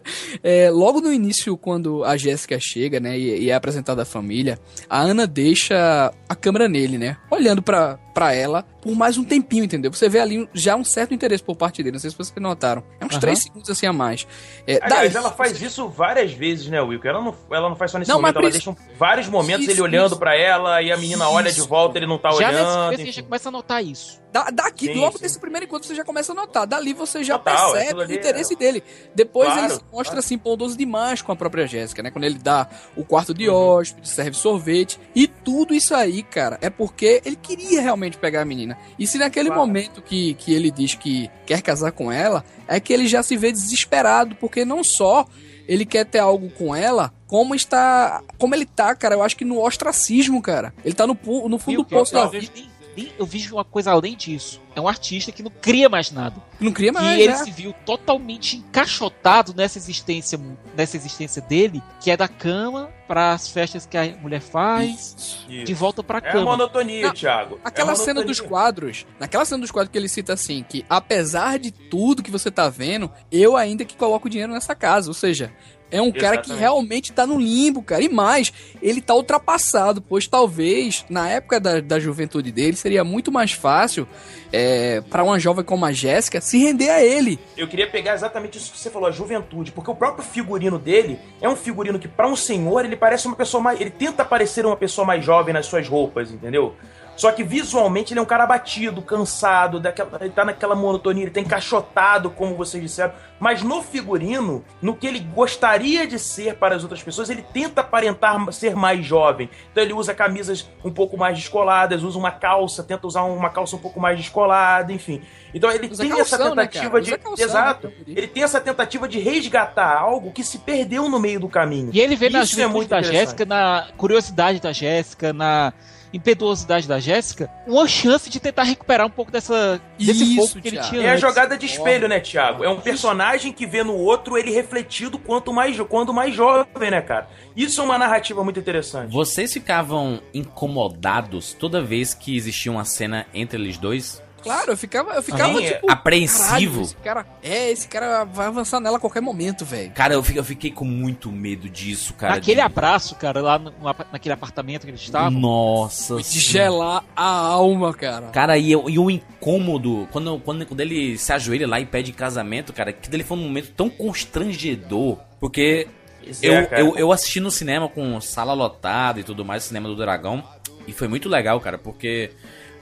É, logo no início, quando a Jéssica chega, né, e, e é apresentada à família, a Ana deixa a câmera nele, né, olhando pra, pra ela por mais um tempinho, entendeu? Você vê ali já um certo interesse por parte dele. Não sei se vocês notaram. É uns Aham. três segundos assim a mais. É, Aliás, daí- ela faz isso várias vezes, né, Wilker? Ela não, ela não faz só nesse Não, mas momento, ela isso- deixa um- vários momentos Isso, ele olhando isso. pra ela e a menina olha de Isso. volta, ele não tá já nesse olhando. gente enfim. já começa a notar isso. Da, daqui, Sim, logo sim. nesse primeiro encontro, você já começa a notar. Dali você já Total, percebe aquilo o interesse é- dele. Depois Claro, ele se mostra claro. assim, bondoso demais com a própria Jéssica, né? Quando ele dá o quarto de Uhum. hóspede, serve sorvete. E tudo isso aí, cara, é porque ele queria realmente pegar a menina. E se naquele Claro. momento que, que ele diz que quer casar com ela, é que ele já se vê desesperado, porque não só ele quer ter algo com ela, como está. Como ele tá, cara, eu acho que no ostracismo, cara. Ele tá no, no fundo do poço da vida. Nem- eu vejo uma coisa além disso. É um artista que não cria mais nada. Não cria mais. e ele né? se viu totalmente encaixotado nessa existência, nessa existência dele, que é da cama para as festas que a mulher faz, Isso. de volta pra É a cama. monotonia, Não, Thiago. É Aquela cena monotonia. dos quadros, naquela cena dos quadros que ele cita assim, que apesar de tudo que você tá vendo, eu ainda que coloco dinheiro nessa casa. Ou seja, é um cara que Exatamente. realmente tá no limbo, cara. E mais, ele tá ultrapassado, pois talvez, na época da, da juventude dele, seria muito mais fácil é, para uma jovem como a Jéssica se render a ele. Eu queria pegar exatamente isso que você falou, a juventude, porque o próprio figurino dele é um figurino que, pra um senhor, ele parece uma pessoa mais. Ele tenta parecer uma pessoa mais jovem nas suas roupas, entendeu? Só que visualmente ele é um cara abatido, cansado, daquela, ele tá naquela monotonia, ele tá encaixotado, como vocês disseram. Mas no figurino, no que ele gostaria de ser para as outras pessoas, ele tenta aparentar ser mais jovem. Então ele usa camisas um pouco mais descoladas, usa uma calça, tenta usar uma calça um pouco mais descolada, enfim. Então ele Usa tem essa calção, né, tentativa cara? de. Calção, Exato. né? Ele tem essa tentativa de resgatar algo que se perdeu no meio do caminho. E ele vê na Isso é muito da. Jéssica, na curiosidade da Jéssica, na impetuosidade da Jéssica, uma chance de tentar recuperar um pouco dessa, desse Isso, fogo que ele Thiago. tinha É a antes. jogada de espelho, né, Thiago? É um personagem que vê no outro ele refletido quanto mais, quando mais jovem, né, cara? Isso é uma narrativa muito interessante. Vocês ficavam incomodados toda vez que existia uma cena entre eles dois? Claro, eu ficava, eu ficava Sim, tipo. Apreensivo? "Caralho, Esse cara, é, esse cara vai avançar nela a qualquer momento, velho. Cara, eu fi- eu fiquei com muito medo disso, cara. Naquele de- abraço, cara, lá no- naquele apartamento que eles estavam. Nossa. De gelar a alma, cara. Cara, e, e o incômodo, quando, quando, quando ele se ajoelha lá e pede casamento, cara, que dele foi um momento tão constrangedor. Porque Isso eu, é, eu, eu assisti no cinema com sala lotada e tudo mais, cinema do Dragão. E foi muito legal, cara, porque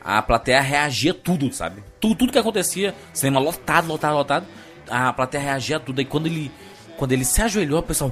a plateia reagia a tudo, sabe? Tudo, tudo que acontecia, cinema lotado, lotado, lotado. A plateia reagia a tudo. Aí quando ele, quando ele se ajoelhou, o pessoal,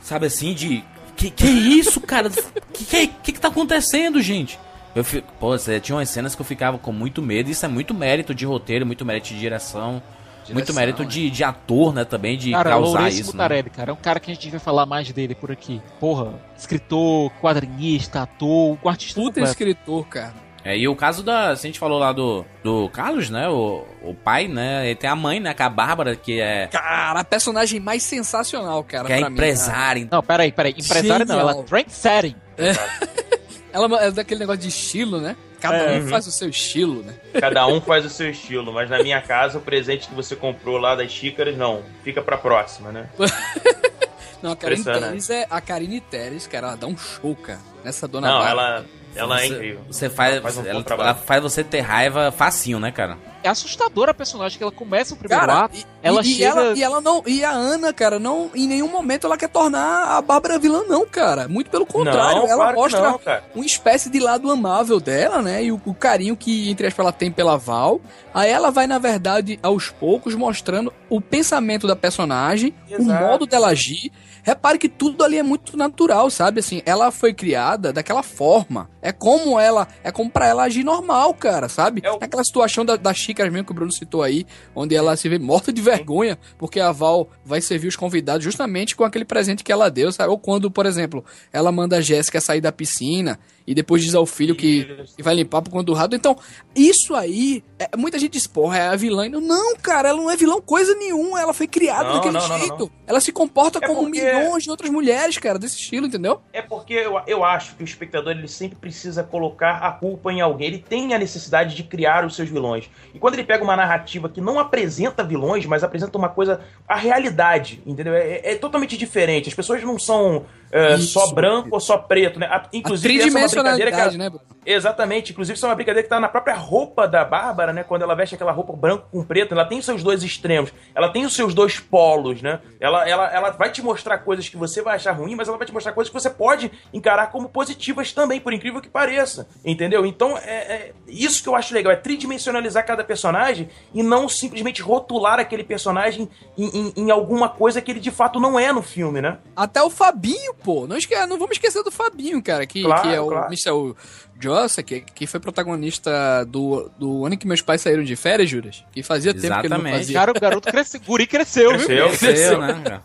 sabe assim, de. Que, que isso, cara? Que, que que que tá acontecendo, gente? Eu fico, pô, tinha umas cenas que eu ficava com muito medo. Isso é muito mérito de roteiro, muito mérito de direção, muito mérito de, de ator, né? Também de Cara, causar Lourenço isso. Né? Mutarelli, cara, é um cara que a gente devia falar mais dele por aqui. Porra, escritor, quadrinista, ator, um artista Puta completo. escritor, cara. É, e o caso da. Se a gente falou lá do, do Carlos, né? O, o pai, né? Ele tem a mãe, né? Que é a Bárbara, que é, Cara, a personagem mais sensacional, cara. que é pra mim, empresária. Não, peraí, peraí. Empresário não, ela é Genial. trendsetting. cara. Ela é daquele negócio de estilo, né? Cada É. um faz o seu estilo, né? Cada um faz o seu estilo, mas na minha casa o presente que você comprou lá das xícaras, não. Fica pra próxima, né? Não, a Karine. Teres é. A Karine Teres, cara, ela dá um show, cara. Nessa dona Não, Bárbara. ela, ela é Você- incrível. Você faz, Ela faz um ela, ela faz você ter raiva facinho, né, cara? É assustadora a personagem que ela começa o primeiro Cara, ato. e, ela e- e chega- ela, e ela não. E a Ana, cara, não. Em nenhum momento ela quer tornar a Bárbara vilã, não, cara. Muito pelo contrário. não, ela claro mostra não, uma espécie de lado amável dela, né? E o, o carinho que, entre aspas, ela tem pela Val. Aí ela vai, na verdade, aos poucos, mostrando o pensamento da personagem, o Exato. modo dela agir. Repare que tudo ali é muito natural, sabe? Assim, ela foi criada daquela forma. É como ela. É como pra ela agir normal, cara, sabe? É o- Naquela situação da, das xícaras mesmo que o Bruno citou aí, onde ela se vê morta de vergonha, porque a Val vai servir os convidados justamente com aquele presente que ela deu, sabe? Ou quando, por exemplo, ela manda a Jéssica sair da piscina e depois diz ao filho que, que vai limpar por conta do rato. Então, isso aí, é, muita gente diz, porra, é a vilã. Não, cara, ela não é vilã coisa nenhuma. Ela foi criada Não, daquele não, jeito. não, Ela se comporta É como porque- milhões de outras mulheres, cara, desse estilo, entendeu? É porque eu, eu acho que o espectador ele sempre precisa colocar a culpa em alguém. Ele tem a necessidade de criar os seus vilões. E quando ele pega uma narrativa que não apresenta vilões, mas apresenta uma coisa. a realidade, entendeu? É, é totalmente diferente. As pessoas não são é, só branco ou só preto, né? A- A Inclusive, essa é uma brincadeira que. tridimensionalidade, a- né? Exatamente, inclusive isso é uma brincadeira que tá na própria roupa da Bárbara, né? Quando ela veste aquela roupa branco com preto, ela tem os seus dois extremos, ela tem os seus dois polos, né? Ela, ela, ela vai te mostrar coisas que você vai achar ruim, mas ela vai te mostrar coisas que você pode encarar como positivas também, por incrível que pareça. Entendeu? Então é, é isso que eu acho legal, é tridimensionalizar cada personagem e não simplesmente rotular aquele personagem em, em- em alguma coisa que ele de fato não é no filme, né? Até o Fabinho, pô. Não, esque... não vamos esquecer do Fabinho, cara, que, Claro, que é o claro. Mr. o Jossa, que, que foi protagonista do, do ano que meus pais saíram de férias, Juras. Que fazia tempo que ele não Exatamente. fazia. Cara, o garoto cresceu. Guri cresceu, viu? Cresceu. Cresceu, né?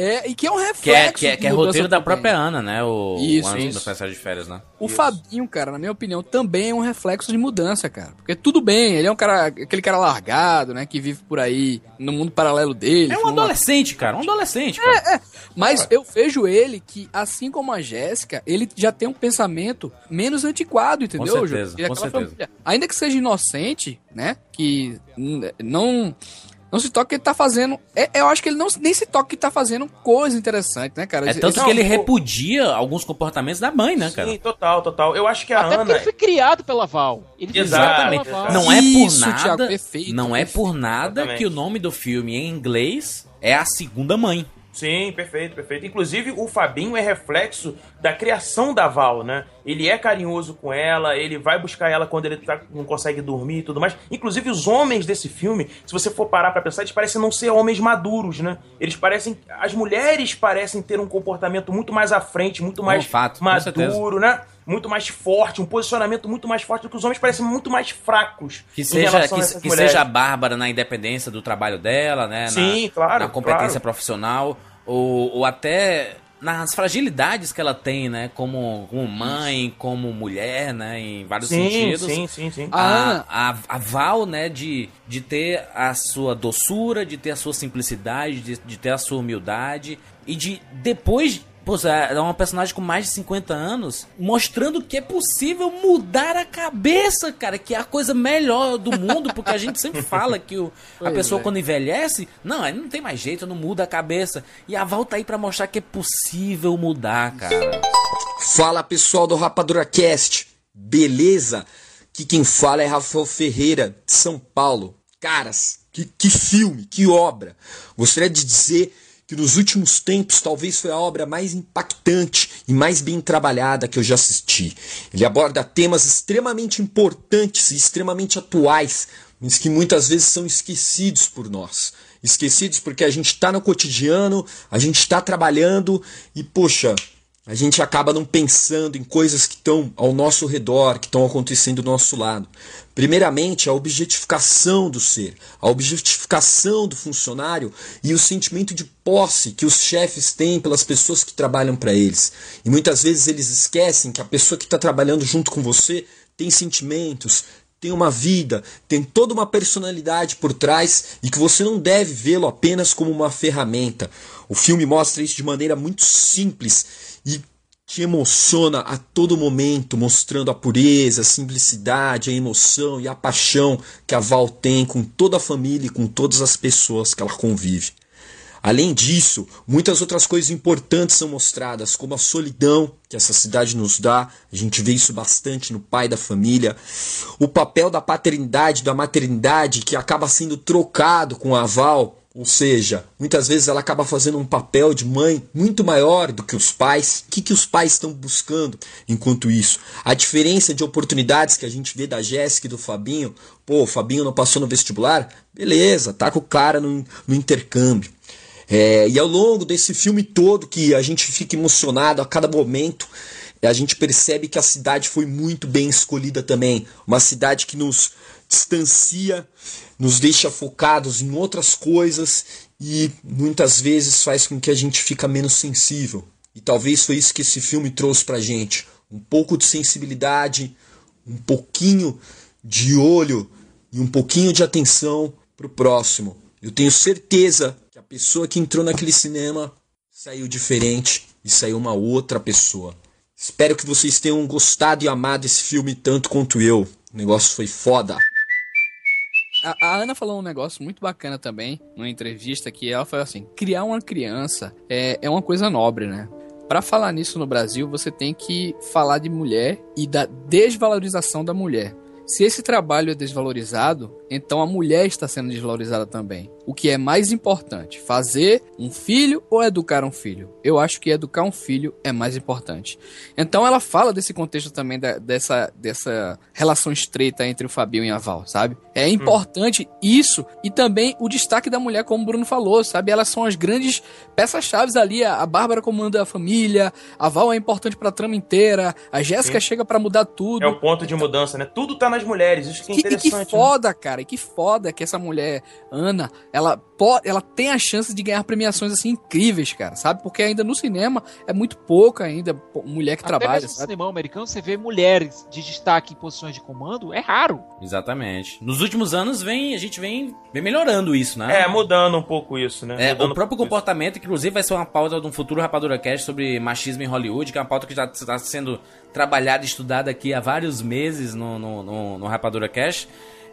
É, e que é um reflexo. Que é, que é, que é roteiro da também. própria Ana, né? O, Isso, o ano isso. do Festival de Férias, né? O Fabinho, cara, na minha opinião, também é um reflexo de mudança, cara. Porque tudo bem, ele é um cara, aquele cara largado, né? Que vive por aí no mundo paralelo dele. É um adolescente, cara. Um adolescente, cara. Mas eu vejo ele que, assim como a Jéssica, ele já tem um pensamento menos antiquado, entendeu, Com Ju? certeza, é com certeza. família. Ainda que seja inocente, né? Que não. Não se toca que ele tá fazendo. é- eu acho que ele não, nem se toca que tá fazendo coisa interessante, né, cara? É tanto que ele repudia alguns comportamentos da mãe, né, cara? Sim, total, total. Eu acho que a Até porque Ana. ele foi criado pela Val. Ele foi criado Exatamente. pela Val. Não é por Isso, nada. Thiago, perfeito, não é por nada Exatamente. que o nome do filme em inglês é a segunda mãe. Sim, perfeito, perfeito. Inclusive, o Fabinho é reflexo da criação da Val, né? Ele é carinhoso com ela, ele vai buscar ela quando ele tá- não consegue dormir e tudo mais. Inclusive, os homens desse filme, se você for parar pra pensar, eles parecem não ser homens maduros, né? Eles parecem. As mulheres parecem ter um comportamento muito mais à frente, muito mais fato, maduro, né? Muito mais forte, um posicionamento muito mais forte do que os homens parecem muito mais fracos. Que seja, que, que seja a Bárbara na independência do trabalho dela, né? na- Sim, claro, Na competência claro. profissional, ou, ou até nas fragilidades que ela tem, né? Como, como mãe, como mulher, né? Em vários Sim, sentidos. sim, sim, sim. Ah, a, a, a Val, né, de, de ter a sua doçura, de ter a sua simplicidade, de, de ter a sua humildade e de depois. Pô, é uma personagem com mais de 50 anos, mostrando que é possível mudar a cabeça, cara, que é a coisa melhor do mundo, porque a gente sempre fala que o, a Pois pessoa é. quando envelhece, não, aí não tem mais jeito, não muda a cabeça. E a Val tá aí pra mostrar que é possível mudar, cara. Fala pessoal do Rapadura Cast, beleza? Que quem fala é Rafael Ferreira, de São Paulo. Caras, que, que filme, que obra! Gostaria de dizer que nos últimos tempos talvez foi a obra mais impactante e mais bem trabalhada que eu já assisti. Ele aborda temas extremamente importantes e extremamente atuais, mas que muitas vezes são esquecidos por nós. Esquecidos porque a gente está no cotidiano, a gente está trabalhando e, poxa, a gente acaba não pensando em coisas que estão ao nosso redor, que estão acontecendo do nosso lado. Primeiramente, a objetificação do ser, a objetificação do funcionário e o sentimento de posse que os chefes têm pelas pessoas que trabalham para eles. E muitas vezes eles esquecem que a pessoa que está trabalhando junto com você tem sentimentos, tem uma vida, tem toda uma personalidade por trás e que você não deve vê-lo apenas como uma ferramenta. O filme mostra isso de maneira muito simples e te emociona a todo momento, mostrando a pureza, a simplicidade, a emoção e a paixão que a Val tem com toda a família e com todas as pessoas que ela convive. Além disso, muitas outras coisas importantes são mostradas, como a solidão que essa cidade nos dá, a gente vê isso bastante no pai da família, o papel da paternidade, da maternidade que acaba sendo trocado com a Val, ou seja, muitas vezes ela acaba fazendo um papel de mãe muito maior do que os pais. O que, que os pais estão buscando enquanto isso? A diferença de oportunidades que a gente vê da Jéssica e do Fabinho. Pô, o Fabinho não passou no vestibular? Beleza, tá com o cara no, no intercâmbio. É, e ao longo desse filme todo, que a gente fica emocionado a cada momento, a gente percebe que a cidade foi muito bem escolhida também. Uma cidade que nos distancia, nos deixa focados em outras coisas e muitas vezes faz com que a gente fica menos sensível. E talvez foi isso que esse filme trouxe pra gente. um pouco de sensibilidade, um pouquinho de olho e um pouquinho de atenção pro próximo. Eu tenho certeza pessoa que entrou naquele cinema saiu diferente e saiu uma outra pessoa. Espero que vocês tenham gostado e amado esse filme tanto quanto eu. O negócio foi foda. A, a, Ana falou um negócio muito bacana também, numa entrevista, que ela falou assim: criar uma criança é, é uma coisa nobre, né? Para falar nisso no Brasil, você tem que falar de mulher e da desvalorização da mulher. Se esse trabalho é desvalorizado, então a mulher está sendo desvalorizada também. O que é mais importante, fazer um filho ou educar um filho? Eu acho que educar um filho é mais importante. Então ela fala desse contexto também da, dessa, dessa relação estreita entre o Fabio e a Val, sabe? É importante hum. isso e também o destaque da mulher, como o Bruno falou, sabe? Elas são as grandes peças-chaves ali. A Bárbara comanda a família, a Val é importante para a trama inteira, a Jéssica chega para mudar tudo. É o ponto de mudança, né? Tudo tá nas mulheres, isso que é interessante. E que foda, né? cara cara. E que foda que essa mulher, Ana, ela pode, ela tem a chance de ganhar premiações assim incríveis, cara, sabe? Porque ainda no cinema é muito pouco ainda mulher que Até trabalha, mesmo sabe? No cinema americano você vê mulheres de destaque em posições de comando, é raro. Exatamente. Nos últimos anos vem, a gente vem, vem melhorando isso, né? É, mudando um pouco isso, né? É, mudando o próprio comportamento, isso. que inclusive vai ser uma pauta de um futuro Rapadura Cast sobre machismo em Hollywood, que é uma pauta que já está sendo trabalhada e estudada aqui há vários meses no, no, no, no Rapadura Cast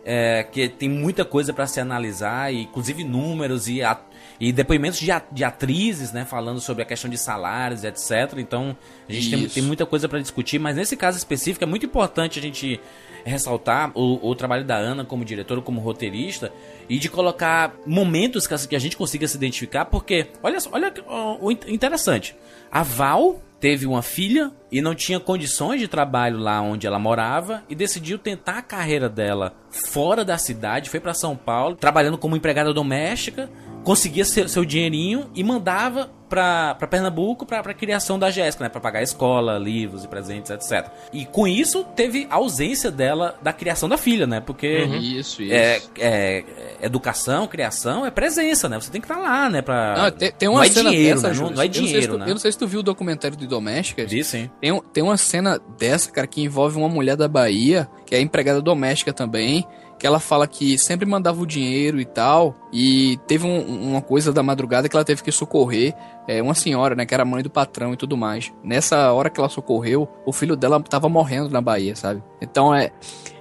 é, que tem muita coisa para se analisar, inclusive números e, a, e depoimentos de, de, atrizes, né, falando sobre a questão de salários, etc. Então, a gente tem, tem, muita coisa para discutir, mas nesse caso específico é muito importante a gente ressaltar o, o, trabalho da Ana como diretora, como roteirista, e de colocar momentos que a gente consiga se identificar, porque, olha, olha o interessante, a Val teve uma filha e não tinha condições de trabalho lá onde ela morava e decidiu tentar a carreira dela fora da cidade, foi para São Paulo, trabalhando como empregada doméstica, conseguia seu, seu dinheirinho e mandava para Pernambuco para a criação da Jéssica, né, para pagar a escola, livros e presentes, etc. E com isso teve ausência dela da criação da filha, né? Porque uhum. isso, isso. É, é, educação, criação é presença, né? Você tem que estar tá lá, né, para não, tem, tem uma não é cena dinheiro, dessa, né? não, não, é dinheiro, eu não, né? eu não sei se tu viu o documentário de Domésticas. Vi, sim. Tem, tem uma cena dessa, cara, que envolve uma mulher da Bahia, que é empregada doméstica também, que ela fala que sempre mandava o dinheiro e tal, e teve um, uma coisa da madrugada que ela teve que socorrer é, uma senhora, né, que era mãe do patrão e tudo mais. Nessa hora que ela socorreu, o filho dela tava morrendo na Bahia, sabe? Então é.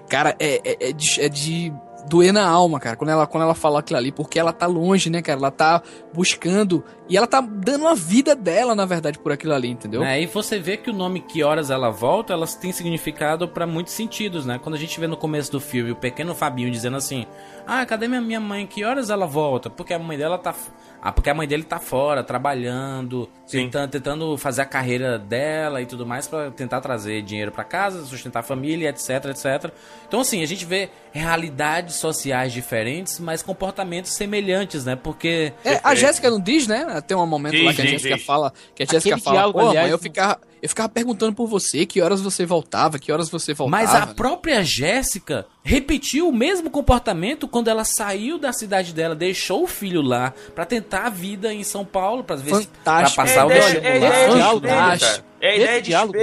Cara, é, é, é, de, é de doer na alma, cara, quando ela, quando ela fala aquilo ali, porque ela tá longe, né, cara? Ela tá buscando e ela tá dando a vida dela, na verdade, por aquilo ali, entendeu? É, e você vê que o nome Que Horas Ela Volta, elas têm significado para muitos sentidos, né? Quando a gente vê no começo do filme o pequeno Fabinho dizendo assim: Ah, cadê minha, minha mãe? Que horas ela volta? Porque a mãe dela tá. Ah, porque a mãe dele tá fora, trabalhando, tentando, tentando fazer a carreira dela e tudo mais para tentar trazer dinheiro para casa, sustentar a família, etc, etc. Então, assim, a gente vê realidades sociais diferentes, mas comportamentos semelhantes, né? Porque. É, a Jéssica não diz, né? Tem um momento lá que a Jéssica fala. Que a Jéssica fala, diálogo, pô, aliás, mãe, eu ficava. Eu ficava perguntando por você, que horas você voltava, que horas você voltava. Mas a própria Jéssica repetiu o mesmo comportamento quando ela saiu da cidade dela, deixou o filho lá para tentar a vida em São Paulo, para ver para passar é o vestibular. É, é, é, fantástico. É a ideia de diálogo,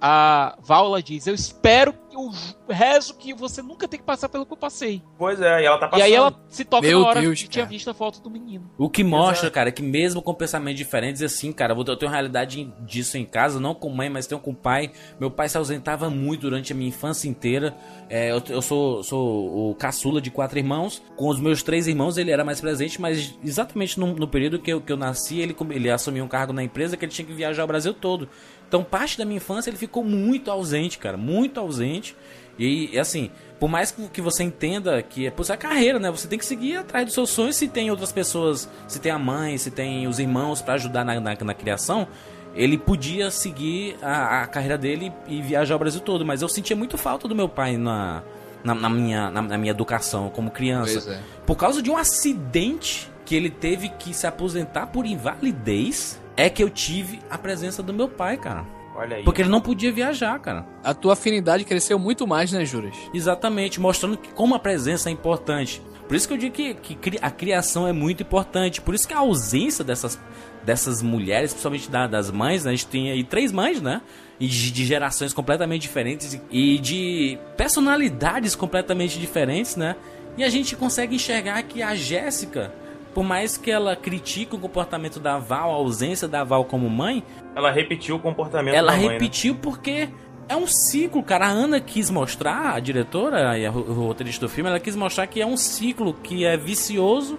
a Vaula diz: Eu espero, eu rezo que você nunca tem que passar pelo que eu passei. Pois é, e ela tá passando. E aí ela se toca Meu na hora Deus, que tinha visto a foto do menino. O que mostra, cara, que mesmo com pensamentos diferentes, assim, cara, eu tenho uma realidade disso em casa, não com mãe, mas tenho com pai. Meu pai se ausentava muito durante a minha infância inteira. É, eu, eu sou, sou o caçula de quatro irmãos. Com os meus três irmãos, ele era mais presente, mas exatamente no, no período que eu, que eu nasci, ele, ele assumiu um cargo na empresa que ele tinha que viajar o Brasil todo. Então, parte da minha infância ele ficou muito ausente, cara, muito ausente. E assim, por mais que você entenda que é por a carreira, né? Você tem que seguir atrás dos seus sonhos. Se tem outras pessoas, se tem a mãe, se tem os irmãos para ajudar na, na, na, criação, ele podia seguir a, a, carreira dele e viajar o Brasil todo. Mas eu sentia muito falta do meu pai na, na, na minha, na, na, minha educação como criança. É. Por causa de um acidente que ele teve que se aposentar por invalidez, é que eu tive a presença do meu pai, cara. Olha aí. Porque ele não podia viajar, cara. A tua afinidade cresceu muito mais, né, Juras? Exatamente, mostrando que como a presença é importante. Por isso que eu digo que, que a criação é muito importante. Por isso que a ausência dessas, dessas mulheres, principalmente da- das mães, né? A gente tem aí três mães, né? E de, de gerações completamente diferentes e de personalidades completamente diferentes, né? E a gente consegue enxergar que a Jéssica, por mais que ela critique o comportamento da Val, a ausência da Val como mãe, Ela repetiu o comportamento ela da mãe, né? repetiu porque é um ciclo, cara. A Ana quis mostrar, a diretora e a roteirista do filme, ela quis mostrar que é um ciclo que é vicioso,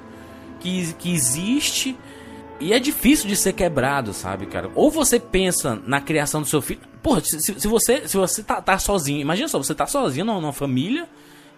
que, que existe e é difícil de ser quebrado, sabe, cara? Ou você pensa na criação do seu filho. Porra, se, se- você, se você tá, tá sozinho, imagina só, você tá sozinho numa, numa família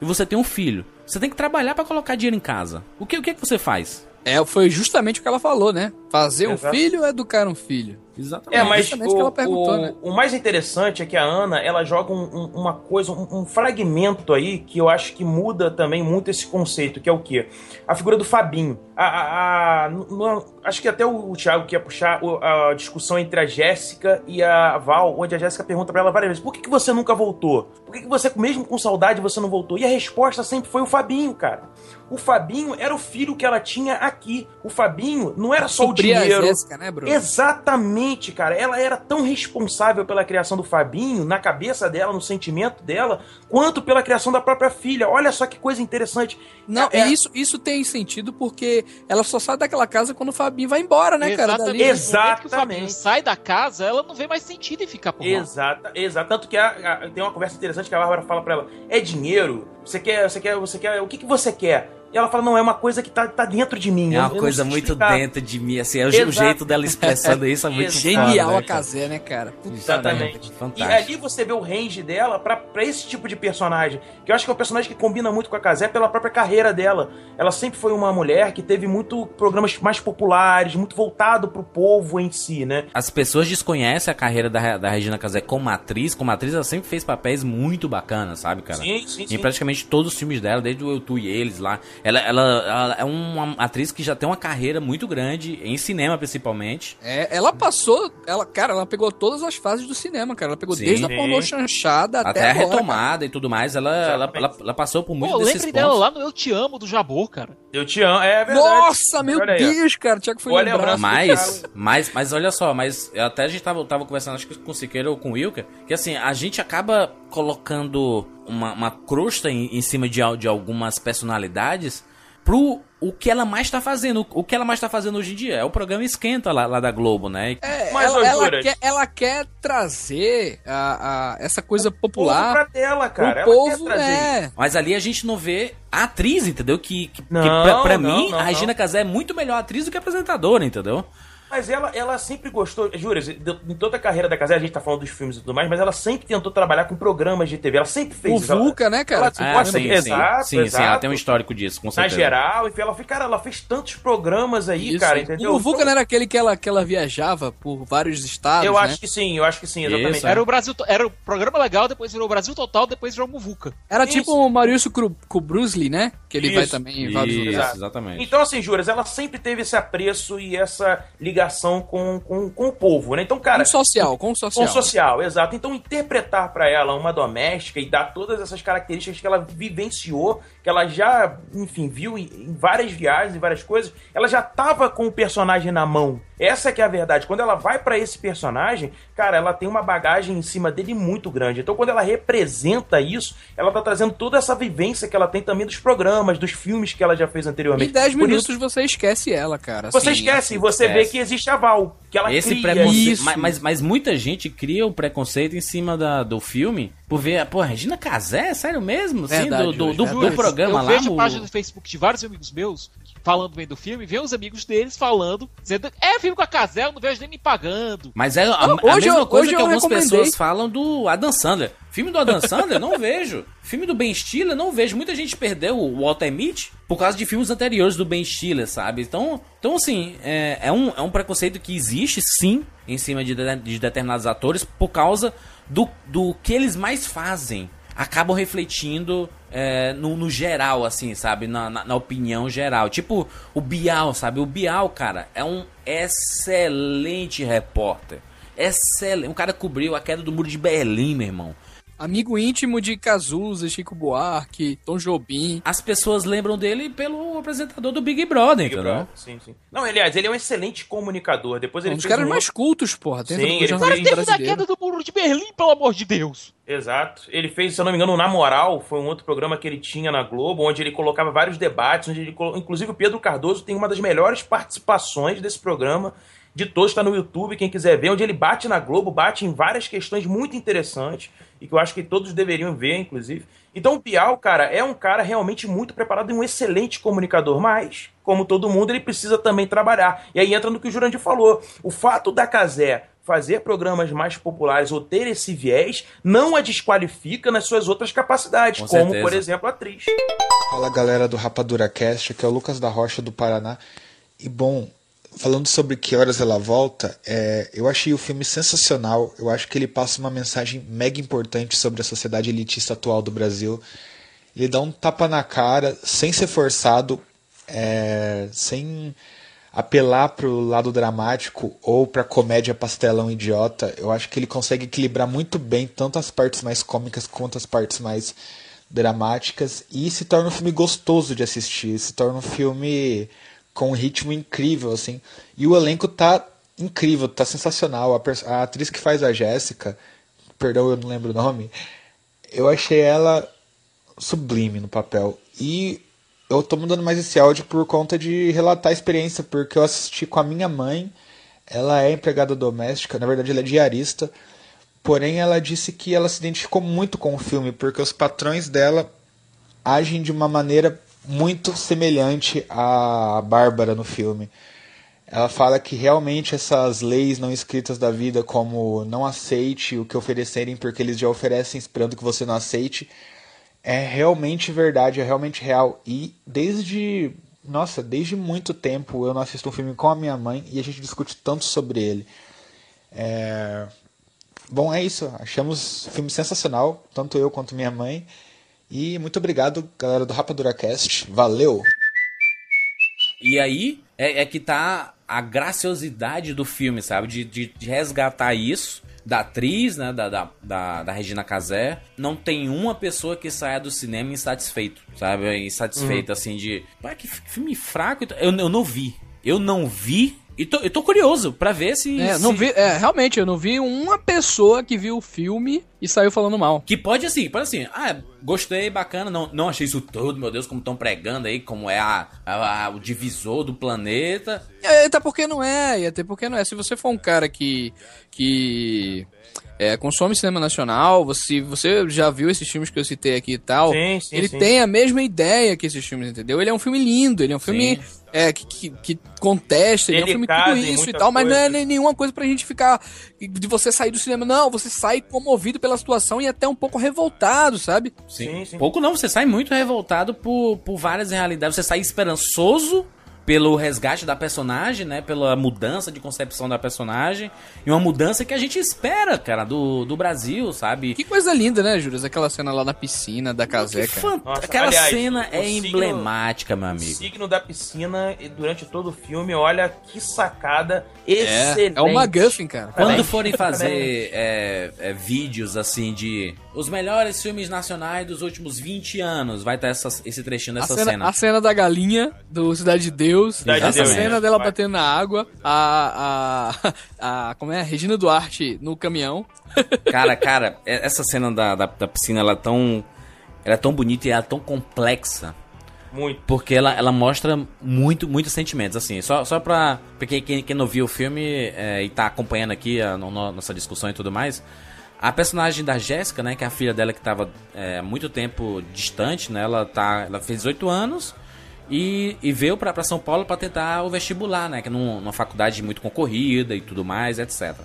e você tem um filho. Você tem que trabalhar pra colocar dinheiro em casa. O que, o que, que você faz? É, foi justamente o que ela falou, né? Fazer um Exato. filho é educar um filho. Exatamente. É, mas o o, né? o mais interessante é que a Ana, ela joga um- um- uma coisa, um, um fragmento aí que eu acho que muda também muito esse conceito, que é o quê? A figura do Fabinho. A, a- a- no- acho que até o, o Thiago que ia puxar a discussão entre a Jéssica e a Val, onde a Jéssica pergunta pra ela várias vezes, por que, que você nunca voltou? Por que, que você, mesmo com saudade, você não voltou? E a resposta sempre foi o Fabinho, cara. O Fabinho era o filho que ela tinha aqui. O Fabinho não era só Suprir o a dinheiro. Jéssica, né, Bruno? Exatamente, cara. Ela era tão responsável pela criação do Fabinho, na cabeça dela, no sentimento dela, quanto pela criação da própria filha. Olha só que coisa interessante. Não, É- e isso, isso tem sentido porque ela só sai daquela casa quando o Fabinho vai embora, né, cara? Exatamente. Dali. Ex- No momento que o Fabinho Exatamente. sai da casa, ela não vê mais sentido em ficar por lá. Exata, exato. Tanto que a- a- tem uma conversa interessante que a Bárbara fala pra ela: é dinheiro? Você quer, você quer, você quer. O que, que você quer? E ela fala: não, é uma coisa que tá, tá dentro de mim. É eu- uma eu coisa sei muito explicar." dentro de mim, assim, é o, Exato. jeito dela expressando isso é muito foda, Genial né, a? Casé, né, cara? Puta Exatamente. merda. E ali você vê o range dela pra, pra esse tipo de personagem. Que eu acho que é um personagem que combina muito com a Casé pela própria carreira dela. Ela sempre foi uma mulher que teve muito programas mais populares, muito voltado pro povo em si, né? As pessoas desconhecem a carreira da, da Regina Casé como atriz. Como atriz, ela sempre fez papéis muito bacanas, sabe, cara? Sim, sim, Em sim. praticamente todos os filmes dela, desde o Eu, Tu e Eles lá. Ela, ela, ela é uma atriz que já tem uma carreira muito grande, em cinema principalmente. É, ela passou, ela, cara, ela pegou todas as fases do cinema, cara. Ela pegou Sim. desde a pornô chanchada até, Até, a agora, cara. retomada e tudo mais, ela, ela, ela, ela passou por muitos Pô, desses lembre pontos. dela lá no Eu Te Amo, do Jabor, cara. Eu te amo, é verdade. Nossa, meu Olha aí, ó. Deus, cara. Tiago foi lembrar. Mas, mas, mas olha só, mas até a gente tava, tava conversando, acho que com o Siqueira ou com o Wilker, que assim, a gente acaba colocando uma, uma crosta em, em cima de, de algumas personalidades pro o que ela mais tá fazendo. O que ela mais tá fazendo hoje em dia é o programa Esquenta lá, lá da Globo, né? É, Mas, ela, ela quer, ela quer trazer a, a- essa coisa Povo popular pra tela, cara. pro Ela povo, quer trazer é. Mas ali a gente não vê a atriz, entendeu? Que, que, que Não, pra, pra não, mim, não, a Regina Casé é muito melhor atriz do que apresentadora, entendeu? Mas ela, ela sempre gostou, juro, em toda a carreira da Casé, a gente tá falando dos filmes e tudo mais, mas ela sempre tentou trabalhar com programas de TV. Ela sempre fez O. Ela- Vulca, né, cara? ela- Ah, gosta sim, de- sim, exato, sim, sim, ela exato. tem um histórico disso, com Na certeza. geral, enfim, ela, foi- cara, ela fez tantos programas aí, Isso. cara, entendeu? O Vulca Então, não era aquele que ela, que ela viajava por vários estados, Eu né? acho que sim, eu acho que sim, exatamente. Isso, é. Era o Brasil, era o programa legal, depois virou o Brasil Total, depois virou Muvuca. Era Isso. tipo o Maurício com o Bruce Lee, né? Que ele vai Isso. também em vários lugares. Exato. exatamente. Então, assim, Juras, ela sempre teve esse apreço e essa ligação com, com, com o povo, né? Então, cara. Com social, com social. Com social, exato. Então, interpretar pra ela uma doméstica e dar todas essas características que ela vivenciou, que ela já, enfim, viu em, em várias viagens e várias coisas, ela já tava com o personagem na mão. Essa que é a verdade. Quando ela vai pra esse personagem, cara, ela tem uma bagagem em cima dele muito grande. Então, quando ela representa isso, ela tá trazendo toda essa vivência que ela tem também dos programas, dos filmes que ela já fez anteriormente. Em 10 Por minutos isso, você esquece ela, cara. você assim, esquece, e você vê esquece. que existe a Val, que ela Esse cria. preconceito. Isso. Mas, mas, mas muita gente cria o preconceito em cima da, do filme por ver. Pô, Regina Casé? Sério mesmo? Assim, Verdade, do, do, do, do programa eu lá. vejo o- página do Facebook de vários amigos meus falando bem do filme, vê os amigos deles falando, dizendo, é filme com a Casel, não vejo nem me pagando. Mas é a, a hoje mesma eu- coisa que algumas recomendei. pessoas falam do Adam Sandler. Filme do Adam Sandler, não vejo. Filme do Ben Stiller, não vejo. Muita gente perdeu o Walter Mitty por causa de filmes anteriores do Ben Stiller, sabe? Então, então assim, é, é um, é um preconceito que existe, sim, em cima de, de, de determinados atores por causa do, do que eles mais fazem. Acabam refletindo é, no, no geral, assim, sabe? Na, na, na opinião geral. Tipo o Bial, sabe? O Bial, cara, é um excelente repórter. excelente. Um cara cobriu a queda do muro de Berlim, meu irmão. Amigo íntimo de Cazuza, Chico Buarque, Tom Jobim. As pessoas lembram dele pelo apresentador do Big Brother, Big entendeu? Brother, Sim, sim. Não, aliás, ele é um excelente comunicador. Depois ele Um dos caras um mais cultos, porra, dentro Sim, ele- jornalismo Teve da queda do muro de Berlim, pelo amor de Deus. Exato. Ele fez, se eu não me engano, o Na Moral, foi um outro programa que ele tinha na Globo, onde ele colocava vários debates, onde ele colo- inclusive o Pedro Cardoso tem uma das melhores participações desse programa de todos, está no YouTube, quem quiser ver, onde ele bate na Globo, bate em várias questões muito interessantes e que eu acho que todos deveriam ver, inclusive. Então o Bial, cara, é um cara realmente muito preparado e um excelente comunicador, mas, como todo mundo, ele precisa também trabalhar. E aí entra no que o Jurandir falou. O fato da Casé fazer programas mais populares ou ter esse viés não a desqualifica nas suas outras capacidades, Com como, certeza. por exemplo, a atriz. Fala galera do Rapadura Cast, aqui é o Lucas da Rocha do Paraná. E bom, falando sobre que horas ela volta, é, eu achei o filme sensacional. Eu acho que ele passa uma mensagem mega importante sobre a sociedade elitista atual do Brasil. Ele dá um tapa na cara, sem ser forçado, é, sem apelar pro lado dramático ou pra comédia pastelão idiota. Eu acho que ele consegue equilibrar muito bem tanto as partes mais cômicas quanto as partes mais dramáticas e se torna um filme gostoso de assistir, se torna um filme com um ritmo incrível assim. E o elenco tá incrível, tá sensacional. A, a atriz que faz a Jéssica, perdão, eu não lembro o nome, eu achei ela sublime no papel. E eu tô mandando mais esse áudio por conta de relatar a experiência, porque eu assisti com a minha mãe. Ela é empregada doméstica, na verdade ela é diarista. Porém, ela disse que ela se identificou muito com o filme, porque os patrões dela agem de uma maneira muito semelhante à Bárbara no filme. Ela fala que realmente essas leis não escritas da vida, como não aceite o que oferecerem porque eles já oferecem esperando que você não aceite, é realmente verdade, é realmente real. E desde, nossa, desde muito tempo eu não assisto um filme com a minha mãe e a gente discute tanto sobre ele. É... Bom, é isso. Achamos o filme sensacional, tanto eu quanto minha mãe. E muito obrigado, galera do Rapadura Cast. Valeu! E aí é, é que tá a graciosidade do filme, sabe? De, de, de resgatar isso da atriz, né? Da, da, da, da Regina Casé. Não tem uma pessoa que saia do cinema insatisfeito, sabe? Insatisfeita, assim, de. Pá, que fi- filme fraco. Eu, eu não vi. Eu não vi. E tô, eu tô curioso pra ver se. É, não se- vi, é, realmente, eu não vi uma pessoa que viu o filme e saiu falando mal. Que pode assim, pode assim, ah, gostei, bacana, não, não achei isso tudo, meu Deus, como estão pregando aí, como é a, a- a- o divisor do planeta. É, até porque não é, e até porque não é. Se você for um cara que, que é, consome cinema nacional, você, você já viu esses filmes que eu citei aqui e tal, Sim, sim, ele sim. tem a mesma ideia que esses filmes, entendeu? Ele é um filme lindo, ele é um filme é, que, que, que contesta, ele é um filme tudo em isso e tal, mas não é coisa. nenhuma coisa pra gente ficar, de você sair do cinema, não, você sai comovido pela situação e até um pouco revoltado, sabe? Sim, sim. Pouco não, você sai muito revoltado por, por várias realidades. Você sai esperançoso pelo resgate da personagem, né? Pela mudança de concepção da personagem. E uma mudança que a gente espera, cara, do, do Brasil, sabe? Que coisa linda, né, Júlio? Aquela cena lá na piscina da Que Caseca. fan- Nossa, Aquela aliás, cena o é signo- emblemática, meu O amigo. signo da piscina e durante todo o filme, olha que sacada É, excelente. é o McGuffin, cara. Quando forem fazer é, é, vídeos assim de os melhores filmes nacionais dos últimos 20 anos, vai estar essa- esse trechinho A dessa cena, cena. a cena da galinha do Cidade de Deus. Cidade de essa Deus, cena dela batendo na água. A, a, a. Como é? Regina Duarte no caminhão. Cara, cara, é- essa cena da, da, da piscina ela é tão. Ela é tão bonita e ela é tão complexa. Muito. Porque ela, ela mostra muito, muitos sentimentos, assim. Só, só pra. Porque quem, quem não viu o filme é, e tá acompanhando aqui a, no- nossa discussão e tudo mais. A personagem da Jéssica, né? Que é a filha dela que tava é, há muito tempo distante, né? Ela, tá, ela fez 18 anos e, e veio pra São Paulo pra tentar o vestibular, né? Que é num- numa faculdade muito concorrida e tudo mais, etc.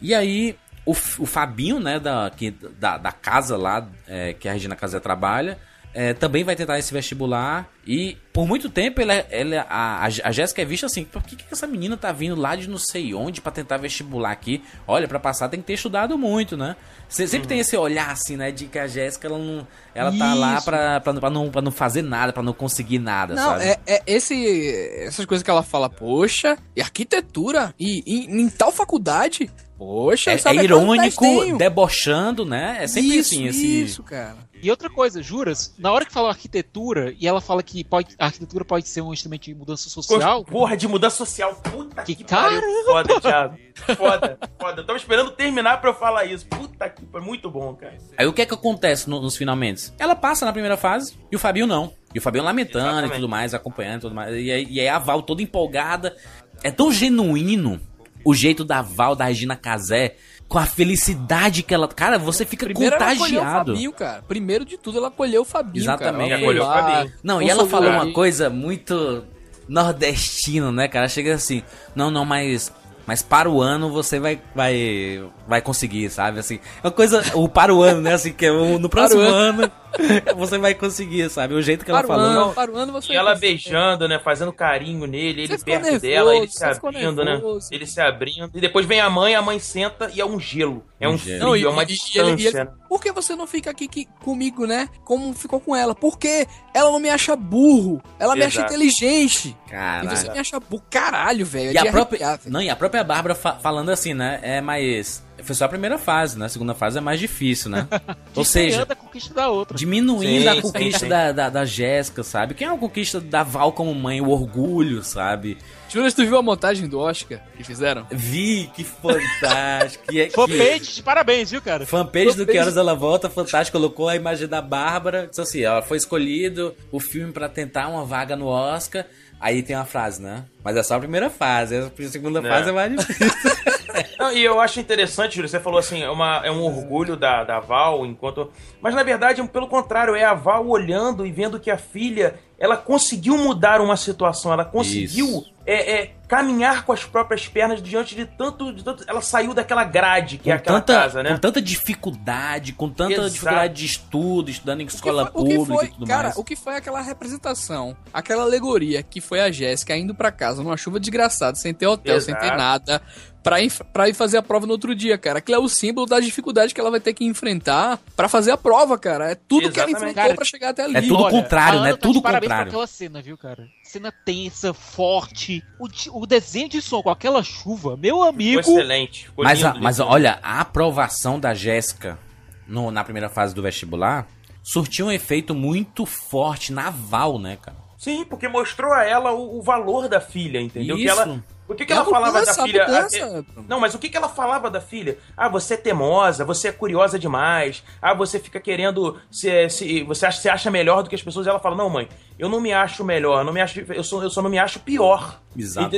E aí, o, o Fabinho, né, da, que, da, da casa lá, é, que a Regina Casé trabalha, é, também vai tentar esse vestibular. E por muito tempo ele, é- ele, é- a, a Jéssica é vista assim: por que, que essa menina tá vindo lá de não sei onde pra tentar vestibular aqui? Olha, pra passar tem que ter estudado muito, né? Você sempre tem esse olhar assim, né, de que a Jéssica ela, não, ela tá lá pra, pra, pra não, pra não fazer nada, pra não conseguir nada, Não, sabe? é, é esse, essas coisas que ela fala, poxa, e arquitetura, e, e em tal faculdade. Poxa, É, é irônico, debochando, né? É sempre isso, assim, esse. Isso, cara. E outra coisa, juras, na hora que fala arquitetura e ela fala que pode, a arquitetura pode ser um instrumento de mudança social, Porra, de mudança social. Puta que, Que pariu. caramba! Foda, Thiago. Foda, foda. Eu tava esperando terminar pra eu falar isso. Puta que pariu. Muito bom, cara. Aí o que é que acontece no- nos finalmente? Ela passa na primeira fase e o Fabinho não. E o Fabinho lamentando Exatamente. e tudo mais, acompanhando e tudo mais. E aí, e aí a Val toda empolgada. É tão genuíno o jeito da Val, da Regina Casé, com a felicidade que ela. Cara, você fica Primeiro ela acolheu o contagiado. Fabinho, cara. Primeiro de tudo, ela acolheu o Fabinho, Exatamente. cara. Ela Acolheu o Fabinho. Não, e ela falou uma coisa muito nordestina, né, cara? Chega assim, não, não, mas mas para o ano você vai vai vai conseguir, sabe? Assim, é uma coisa, o para o ano, né, assim, que é o- no próximo Para o ano você vai conseguir, sabe? O jeito que ela Para o falou. ano, Não, para o ano você... E ela beijando, né? Fazendo carinho nele, ele Você perto nervoso, dela, ele se abrindo, né? Ele se abrindo. E depois vem a mãe, a mãe senta e é um gelo. É um, frio, gelo. Não, e, é uma e- e ele- distância. e ele- né? por que você não fica aqui que- comigo, né? Como ficou com ela? Porque ela não me acha burro. Ela me acha Exato. inteligente. E Caralho. você me acha burro. Caralho, velho. é E a de própria, não, e a própria Bárbara fa- falando assim, né? É mais foi só a primeira fase, né? A segunda fase é mais difícil, né? Ou seja, a conquista da outra. diminuindo Sim, a sim, conquista sim. da, da, da Jéssica, sabe? Quem é a conquista da Val como mãe? O orgulho, sabe? Juras, tu viu a montagem do Oscar que fizeram? Vi, que fantástico. que, é- Fanpage, de parabéns, viu, cara? fanpage do Fanpage. Que Horas Ela Volta, fantástico. Colocou a imagem da Bárbara. Disse assim, ó, foi escolhido o filme pra tentar uma vaga no Oscar. Aí tem uma frase, né? Mas é só a primeira fase. A segunda Né? fase é mais difícil. Não, e eu acho interessante, Júlio, você falou assim, é, uma, é um orgulho da, da Val, enquanto. Mas na verdade, pelo contrário, é a Val olhando e vendo que a filha ela conseguiu mudar uma situação, ela conseguiu é, é, caminhar com as próprias pernas diante de tanto, de tanto. Ela saiu daquela grade que é com, aquela tanta, casa, né? com tanta dificuldade, com tanta Exato. dificuldade de estudo, estudando em O que escola foi- pública foi- e tudo cara, mais. o que foi aquela representação, aquela alegoria que foi a Jéssica indo pra casa numa chuva desgraçada, sem ter hotel, sem ter Exato. nada, pra ir, pra ir fazer a prova no outro dia, cara. Aquilo é o símbolo da dificuldade que ela vai ter que enfrentar pra fazer a prova, cara. É tudo que ela Exatamente. enfrentou Cara, pra chegar até ali. é tudo Olha, contrário, né? Tá Tudo de parabéns contrário. por aquela cena, viu, cara? Cena tensa, forte. O, o desenho de som com aquela chuva, meu Ficou amigo. excelente. Ficou Mas, a- lindo, mas lindo. olha, a aprovação da Jéssica no- na primeira fase do vestibular surtiu um efeito muito forte na Val, né, cara? Sim, porque mostrou a ela o, o valor da filha, entendeu? Que Isso. ela, o que, que É ela falava mudança, da filha? mudança, Ah, é- não, mas o que, que ela falava da filha? Ah, você é teimosa, você é curiosa demais. Ah, você fica querendo se, se você acha, se acha melhor do que as pessoas. E ela fala: "Não, mãe, eu não me acho melhor, eu não me acho, eu só, eu só não me acho pior". Exatamente.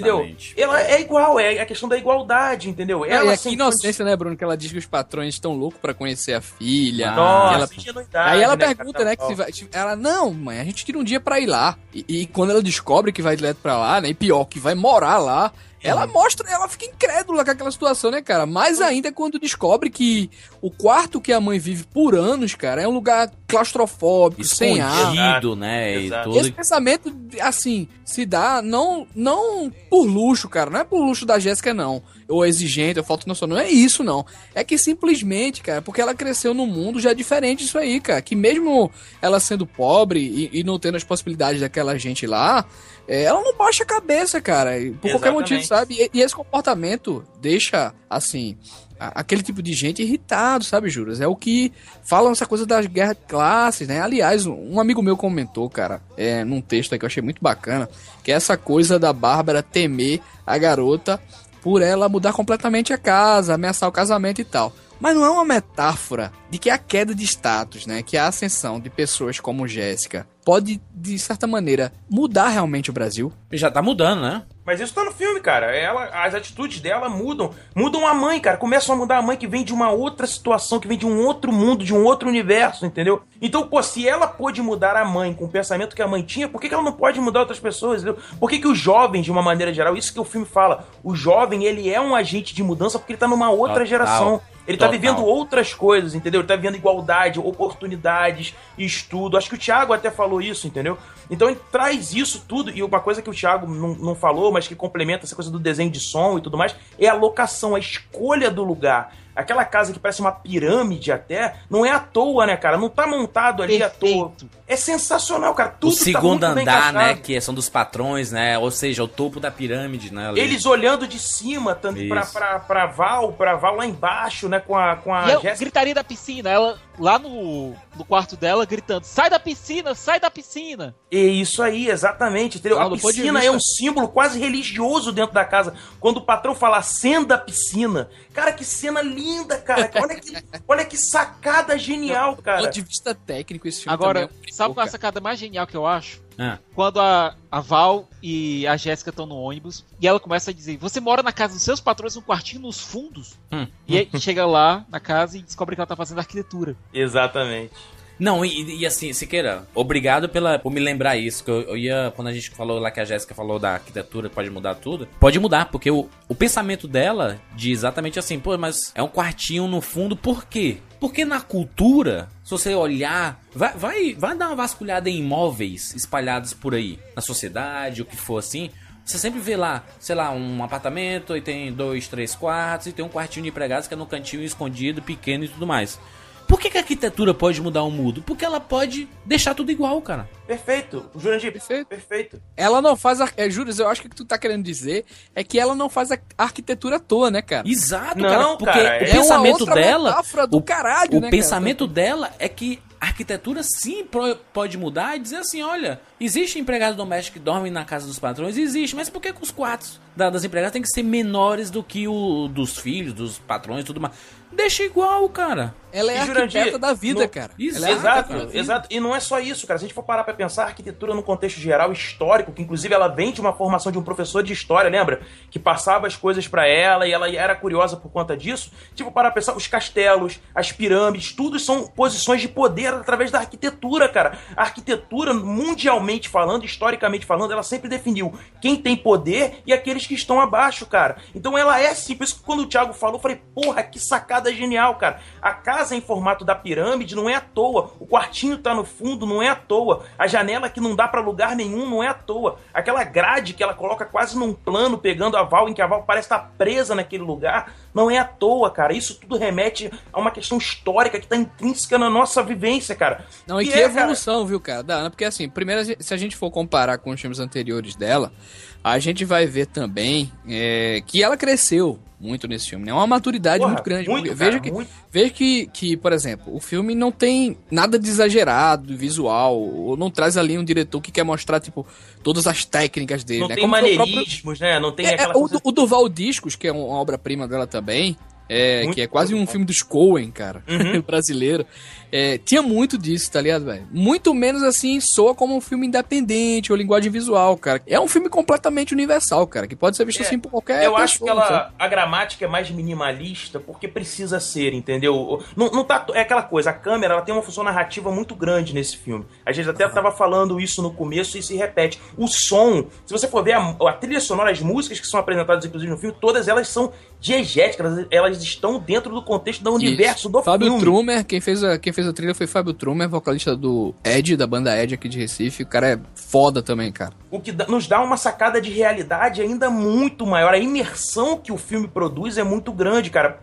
Entendeu? Ela é igual, é a questão da igualdade, entendeu? Não, ela e sem que inocência, né, Bruno? Que ela diz que os patrões estão loucos pra conhecer a filha. Nossa, E ela- Aí ela né, pergunta, né, que vai. Ela, não, mãe, a gente tira um dia pra ir lá. E, e quando ela descobre que vai direto pra lá, né? E pior, que vai morar lá. Ela mostra, ela fica incrédula com aquela situação, né, cara? Mais ainda quando descobre que o quarto que a mãe vive por anos, cara, é um lugar claustrofóbico, sem ar. Escondido, né? E tudo. Esse pensamento, assim, se dá não, não por luxo, cara. Não é por luxo da Jéssica, não. Ou exigente, ou falta noção. Não é isso, não. É que simplesmente, cara, porque ela cresceu num mundo já diferente disso aí, cara. Que mesmo ela sendo pobre e, e não tendo as possibilidades daquela gente lá, é, ela não baixa a cabeça, cara. e Por qualquer Exatamente. motivo, sabe? E, e esse comportamento deixa, assim, aquele tipo de gente irritado, sabe, Juras? É o que falam essa coisa das guerras de classes, né? Aliás, um- amigo meu comentou, cara, é, num texto aí que eu achei muito bacana, que é essa coisa da Bárbara temer a garota por ela mudar completamente a casa, ameaçar o casamento e tal. Mas não é uma metáfora de que a queda de status, né, que a ascensão de pessoas como Jéssica pode, de certa maneira, mudar realmente o Brasil? Já tá mudando, né? Mas isso tá no filme, cara. Ela, as atitudes dela mudam. Mudam a mãe, cara. Começam a mudar a mãe que vem de uma outra situação, que vem de um outro mundo, de um outro universo, entendeu? Então, pô, se ela pôde mudar a mãe com o pensamento que a mãe tinha, por que, que ela não pode mudar outras pessoas, entendeu? Por que, que os jovens, de uma maneira geral, isso que o filme fala, o jovem, ele é um agente de mudança porque ele tá numa outra Total. geração. Ele tá Total. vivendo outras coisas, entendeu? Ele tá vivendo igualdade, oportunidades, estudo. Acho que o Thiago até falou isso, entendeu? Então ele traz isso tudo. E uma coisa que o Thiago não, não falou, mas que complementa essa coisa do desenho de som e tudo mais, é a locação, a escolha do lugar. aquela casa que parece uma pirâmide até, não é à toa, né, cara? Não tá montado ali à toa. Perfeito. É sensacional, cara. Tudo o tá segundo bem andar, né? Que são dos patrões, né? Ou seja, o topo da pirâmide, né? ali. Eles olhando de cima, tanto pra, Isso. pra, pra Val, pra Val lá embaixo, né? Com a, com a E a Jéssica. gritaria da piscina, ela lá no, no quarto dela gritando: sai da piscina, sai da piscina. É isso aí, exatamente. Entendeu? Não, a do piscina é um símbolo quase religioso dentro da casa. Quando o patrão fala acenda a piscina. Cara, que cena linda, cara. Olha que, olha que sacada genial, Do cara. ponto de vista técnico, esse filme Agora, também é um sabe qual é a sacada mais genial que eu acho? Ah. Quando a, a Val e a Jéssica estão no ônibus e ela começa a dizer: Você mora na casa dos seus patrões, num quartinho nos fundos? Hum. E aí chega lá na casa e descobre que ela tá fazendo arquitetura. Exatamente. Não, e, e assim, Siqueira, obrigado pela, por me lembrar isso. Que eu, eu ia, quando a gente falou lá que a Jéssica falou da arquitetura, pode mudar tudo. Pode mudar, porque o, o pensamento dela de exatamente assim, pô, mas é um quartinho no fundo, por quê? Porque na cultura, se você olhar, vai, vai, vai dar uma vasculhada em imóveis espalhados por aí, na sociedade, o que for assim. Você sempre vê lá, sei lá, um apartamento e tem dois, três quartos e tem um quartinho de empregados que é no cantinho escondido, pequeno e tudo mais. Por que, que a arquitetura pode mudar o mundo? Porque ela pode deixar tudo igual, cara. Perfeito. Jurandir, Perfeito. perfeito. Ela não faz. Ar... É, Júlio, eu acho que o que tu tá querendo dizer é que ela não faz a arquitetura à toa, né, cara? Exato, Não, cara. Porque cara, o é uma pensamento outra dela. o caralho, o né, pensamento dela é que a arquitetura sim pode mudar e dizer assim: olha, existe empregado doméstico que dorme na casa dos patrões? Existe, mas por que, que os quartos da- das empregadas tem que ser menores do que o dos filhos, dos patrões e tudo mais? Deixa igual, cara. Ela é E, Jurandir, arquiteta da vida, no- cara. Isso, é Exato, exato. E não é só isso, cara. Se a gente for parar pra pensar, a arquitetura no contexto geral histórico, que inclusive ela vem de uma formação de um professor de história, lembra? Que passava as coisas pra ela e ela era curiosa por conta disso. Tipo, parar pra pensar, os castelos, as pirâmides, tudo são posições de poder através da arquitetura, cara. A arquitetura, mundialmente falando, historicamente falando, ela sempre definiu quem tem poder e aqueles que estão abaixo, cara. Então ela é assim, por isso que quando o Thiago falou, eu falei, porra, que sacada genial, cara. A casa em formato da pirâmide não é à toa. O quartinho tá no fundo, não é à toa. A janela que não dá pra lugar nenhum, não é à toa. Aquela grade que ela coloca quase num plano, pegando a Val, em que a Val parece estar presa naquele lugar, não é à toa, cara. Isso tudo remete a uma questão histórica que tá intrínseca na nossa vivência, cara. Não, e Que que é, cara, evolução, viu, cara, da Ana? Porque assim, primeiro, se a gente for comparar com os filmes anteriores dela, a gente vai ver também é, que ela cresceu muito nesse filme, né? Uma maturidade Porra, muito grande. muito, porque cara, veja que, muito. veja que, que, por exemplo, o filme não tem nada de exagerado, visual, ou não traz ali um diretor que quer mostrar, tipo, todas as técnicas dele, Não né? tem Como o próprio- maneirismos, né? Não tem É, é, aquela o, coisa... o Duval Discos, que é uma obra-prima dela também, é, Muito que é quase um filme dos Coen, cara, Uhum. brasileiro. É, tinha muito disso, tá ligado, velho? Muito menos assim, soa como um filme independente ou linguagem visual, cara. É um filme completamente universal, cara, que pode ser visto É, assim por qualquer Eu acho que pessoa, sabe? ela, a gramática é mais minimalista porque precisa ser, entendeu? Não, não tá, é aquela coisa, a câmera ela tem uma função narrativa muito grande nesse filme. A gente até tava falando isso no começo e se repete. O som, se você for ver a, a trilha sonora, as músicas que são apresentadas inclusive no filme, todas elas são diegéticas, elas, elas estão dentro do contexto do universo Isso. do Fábio filme. Trumer, quem fez, a, quem fez a trilha foi Fábio Trumer, vocalista do Ed, da banda Ed aqui de Recife. O cara é foda também, cara. O que nos dá uma sacada de realidade ainda muito maior. A imersão que o filme produz é muito grande, cara.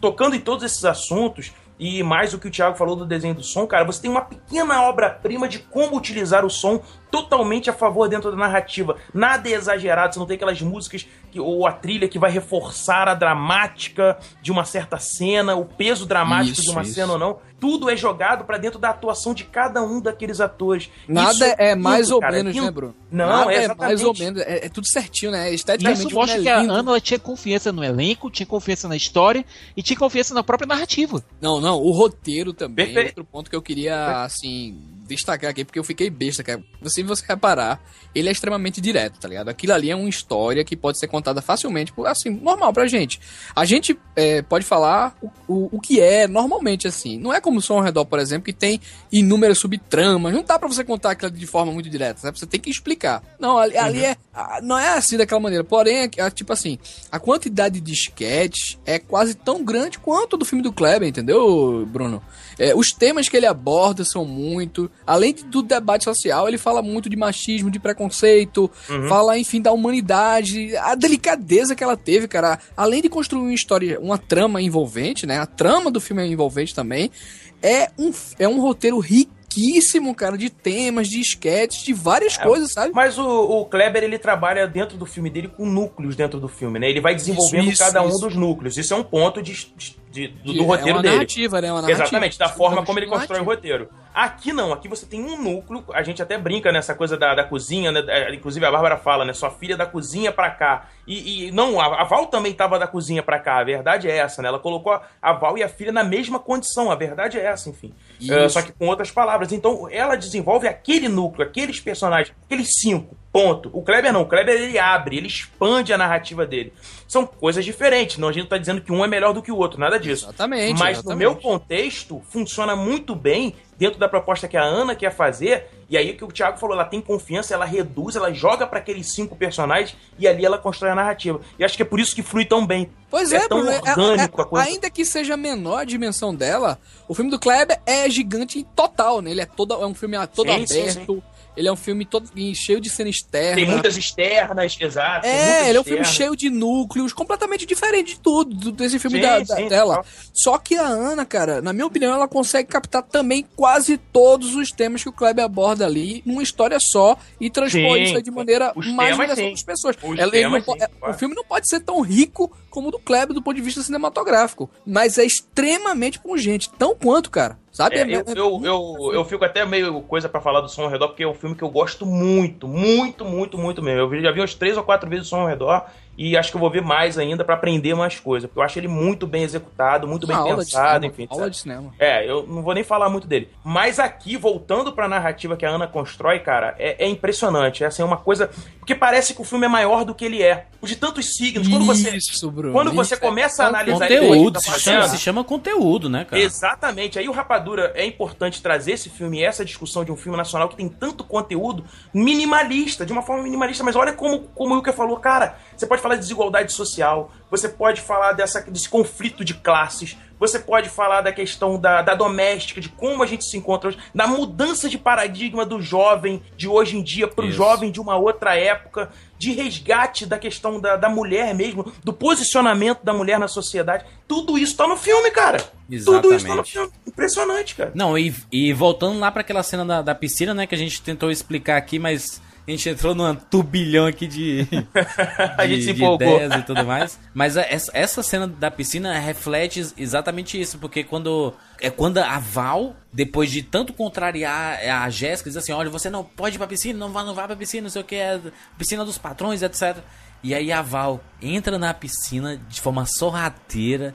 Tocando em todos esses assuntos, e mais o que o Thiago falou do desenho do som, cara, você tem uma pequena obra-prima de como utilizar o som totalmente a favor dentro da narrativa. Nada é exagerado, você não tem aquelas músicas que, ou a trilha que vai reforçar a dramática de uma certa cena, o peso dramático Isso, de uma isso. cena ou não. Tudo é jogado pra dentro da atuação de cada um daqueles atores. Nada Isso é lindo, mais ou cara, menos, lindo. né, Bruno? Não, Nada é é mais ou menos. É, é tudo certinho, né? E Esteticamente isso mostra é que a. Ana ela tinha confiança no elenco, tinha confiança na história e tinha confiança na própria narrativa. Não, não, o roteiro também. Perfeito. Outro ponto que eu queria, assim, destacar aqui, porque eu fiquei besta, cara. Se você reparar, ele é extremamente direto, tá ligado? Aquilo ali é uma história que pode ser contada facilmente, por- assim, normal pra gente. A gente é, pode falar o, o, o que é normalmente, assim. Não é como o Som ao Redor, por exemplo, que tem inúmeras subtramas. Não dá pra você contar aquilo de forma muito direta, sabe? Você tem que explicar. Não, ali, ali é ah, não é assim daquela maneira. Porém, é, é tipo assim, a quantidade de sketches é quase tão grande quanto do filme do Kleber, entendeu, Bruno? É, os temas que ele aborda são muito. Além do debate social, ele fala muito de machismo, de preconceito, fala, enfim, da humanidade, a delicadeza que ela teve, cara. Além de construir uma história, uma trama envolvente, né? A trama do filme é envolvente também. É um, é um roteiro riquíssimo, cara, de temas, de esquetes, de várias coisas, sabe? Mas o, o Kleber, ele trabalha dentro do filme dele com núcleos dentro do filme, né? Ele vai desenvolvendo Isso, isso, cada um isso. dos núcleos. Isso é um ponto de, de- de- do, do É roteiro uma dele. narrativa, né? Uma narrativa. Exatamente, da forma como ele Narrativa. constrói o roteiro. Aqui não, aqui você tem um núcleo, a gente até brinca nessa coisa da, da cozinha, né? É, Inclusive a Bárbara fala, né? Sua filha da cozinha pra cá. E, e não, a, a Val também tava da cozinha pra cá, a verdade é essa, né? Ela colocou a, Val e a filha na mesma condição, a verdade é essa, enfim. É, só que com outras palavras. Então ela desenvolve aquele núcleo, aqueles personagens, aqueles cinco. Ponto. O Kleber não. O Kleber ele abre, ele expande a narrativa dele. São coisas diferentes. Não, a gente não tá dizendo que um é melhor do que o outro, nada disso. Exatamente, Mas exatamente. no meu contexto, funciona muito bem dentro da proposta que a Ana quer fazer. E aí o que o Thiago falou, ela tem confiança, ela reduz, ela joga pra aqueles cinco personagens e ali ela constrói a narrativa. E acho que é por isso que flui tão bem. Pois É é, tão Bruno, orgânico a coisa. Ainda que seja menor a dimensão dela, o filme do Kleber é gigante total, né? Ele é todo é um filme todo Sim, sim, aberto. Ele é um filme todo cheio de cena externa. Tem muitas externas, exato. É, ele é um filme externas. cheio de núcleos, completamente diferente de tudo, do- desse filme Sim, da, da- sim, dela. total. Só que a Ana, cara, na minha opinião, ela consegue captar também quase todos os temas que o Kleber aborda ali numa história só e transpor Sim, isso de maneira os mais sim. para as pessoas. Ela- temas, é, claro. o filme não pode ser tão rico como o do Kleber do ponto de vista cinematográfico, mas é extremamente pungente, tão quanto, cara. Sabe? É, eu, eu, eu, eu fico até meio coisa pra falar do Som ao Redor, porque é um filme que eu gosto muito, muito, muito, muito mesmo. Eu já vi umas três ou quatro vezes o Som ao Redor e acho que eu vou ver mais ainda pra aprender mais coisas, porque eu acho ele muito bem executado, muito bem uma de pensado, cinema, enfim. aula sabe? de cinema. É, eu não vou nem falar muito dele. Mas aqui, voltando pra narrativa que a Ana constrói, cara, é, é impressionante. É assim, uma coisa. Porque parece que o filme é maior do que ele é. De tantos signos. Quando você, Isso, Bruno. quando você isso é- começa a é um analisar ele, Conteúdo, tá se chama, se chama conteúdo, né, cara? Exatamente. Aí o Rapadura é importante trazer esse filme, essa discussão de um filme nacional que tem tanto conteúdo minimalista, de uma forma minimalista. Mas olha como, como o Wilker falou, cara, você pode falar de desigualdade social, você pode falar dessa, desse conflito de classes, você pode falar da questão da, da doméstica, de como a gente se encontra hoje, da mudança de paradigma do jovem de hoje em dia pro Isso. jovem de uma outra época, de resgate da questão da, da mulher mesmo, do posicionamento da mulher na sociedade. Tudo isso tá no filme, cara. Tudo isso tá no Exatamente. filme. Impressionante, cara. Não, e, e voltando lá pra aquela cena da, da piscina, né, que a gente tentou explicar aqui, mas a gente entrou num turbilhão aqui de, A de, gente se de empolgou. ideias e tudo mais. Mas a- essa, essa cena da piscina reflete exatamente isso, porque quando é quando a Val, depois de tanto contrariar a Jéssica, diz assim: olha, você não pode ir pra piscina, não vá, não vá pra piscina, não sei o que, é piscina dos patrões, etc. E aí a Val entra na piscina de forma sorrateira.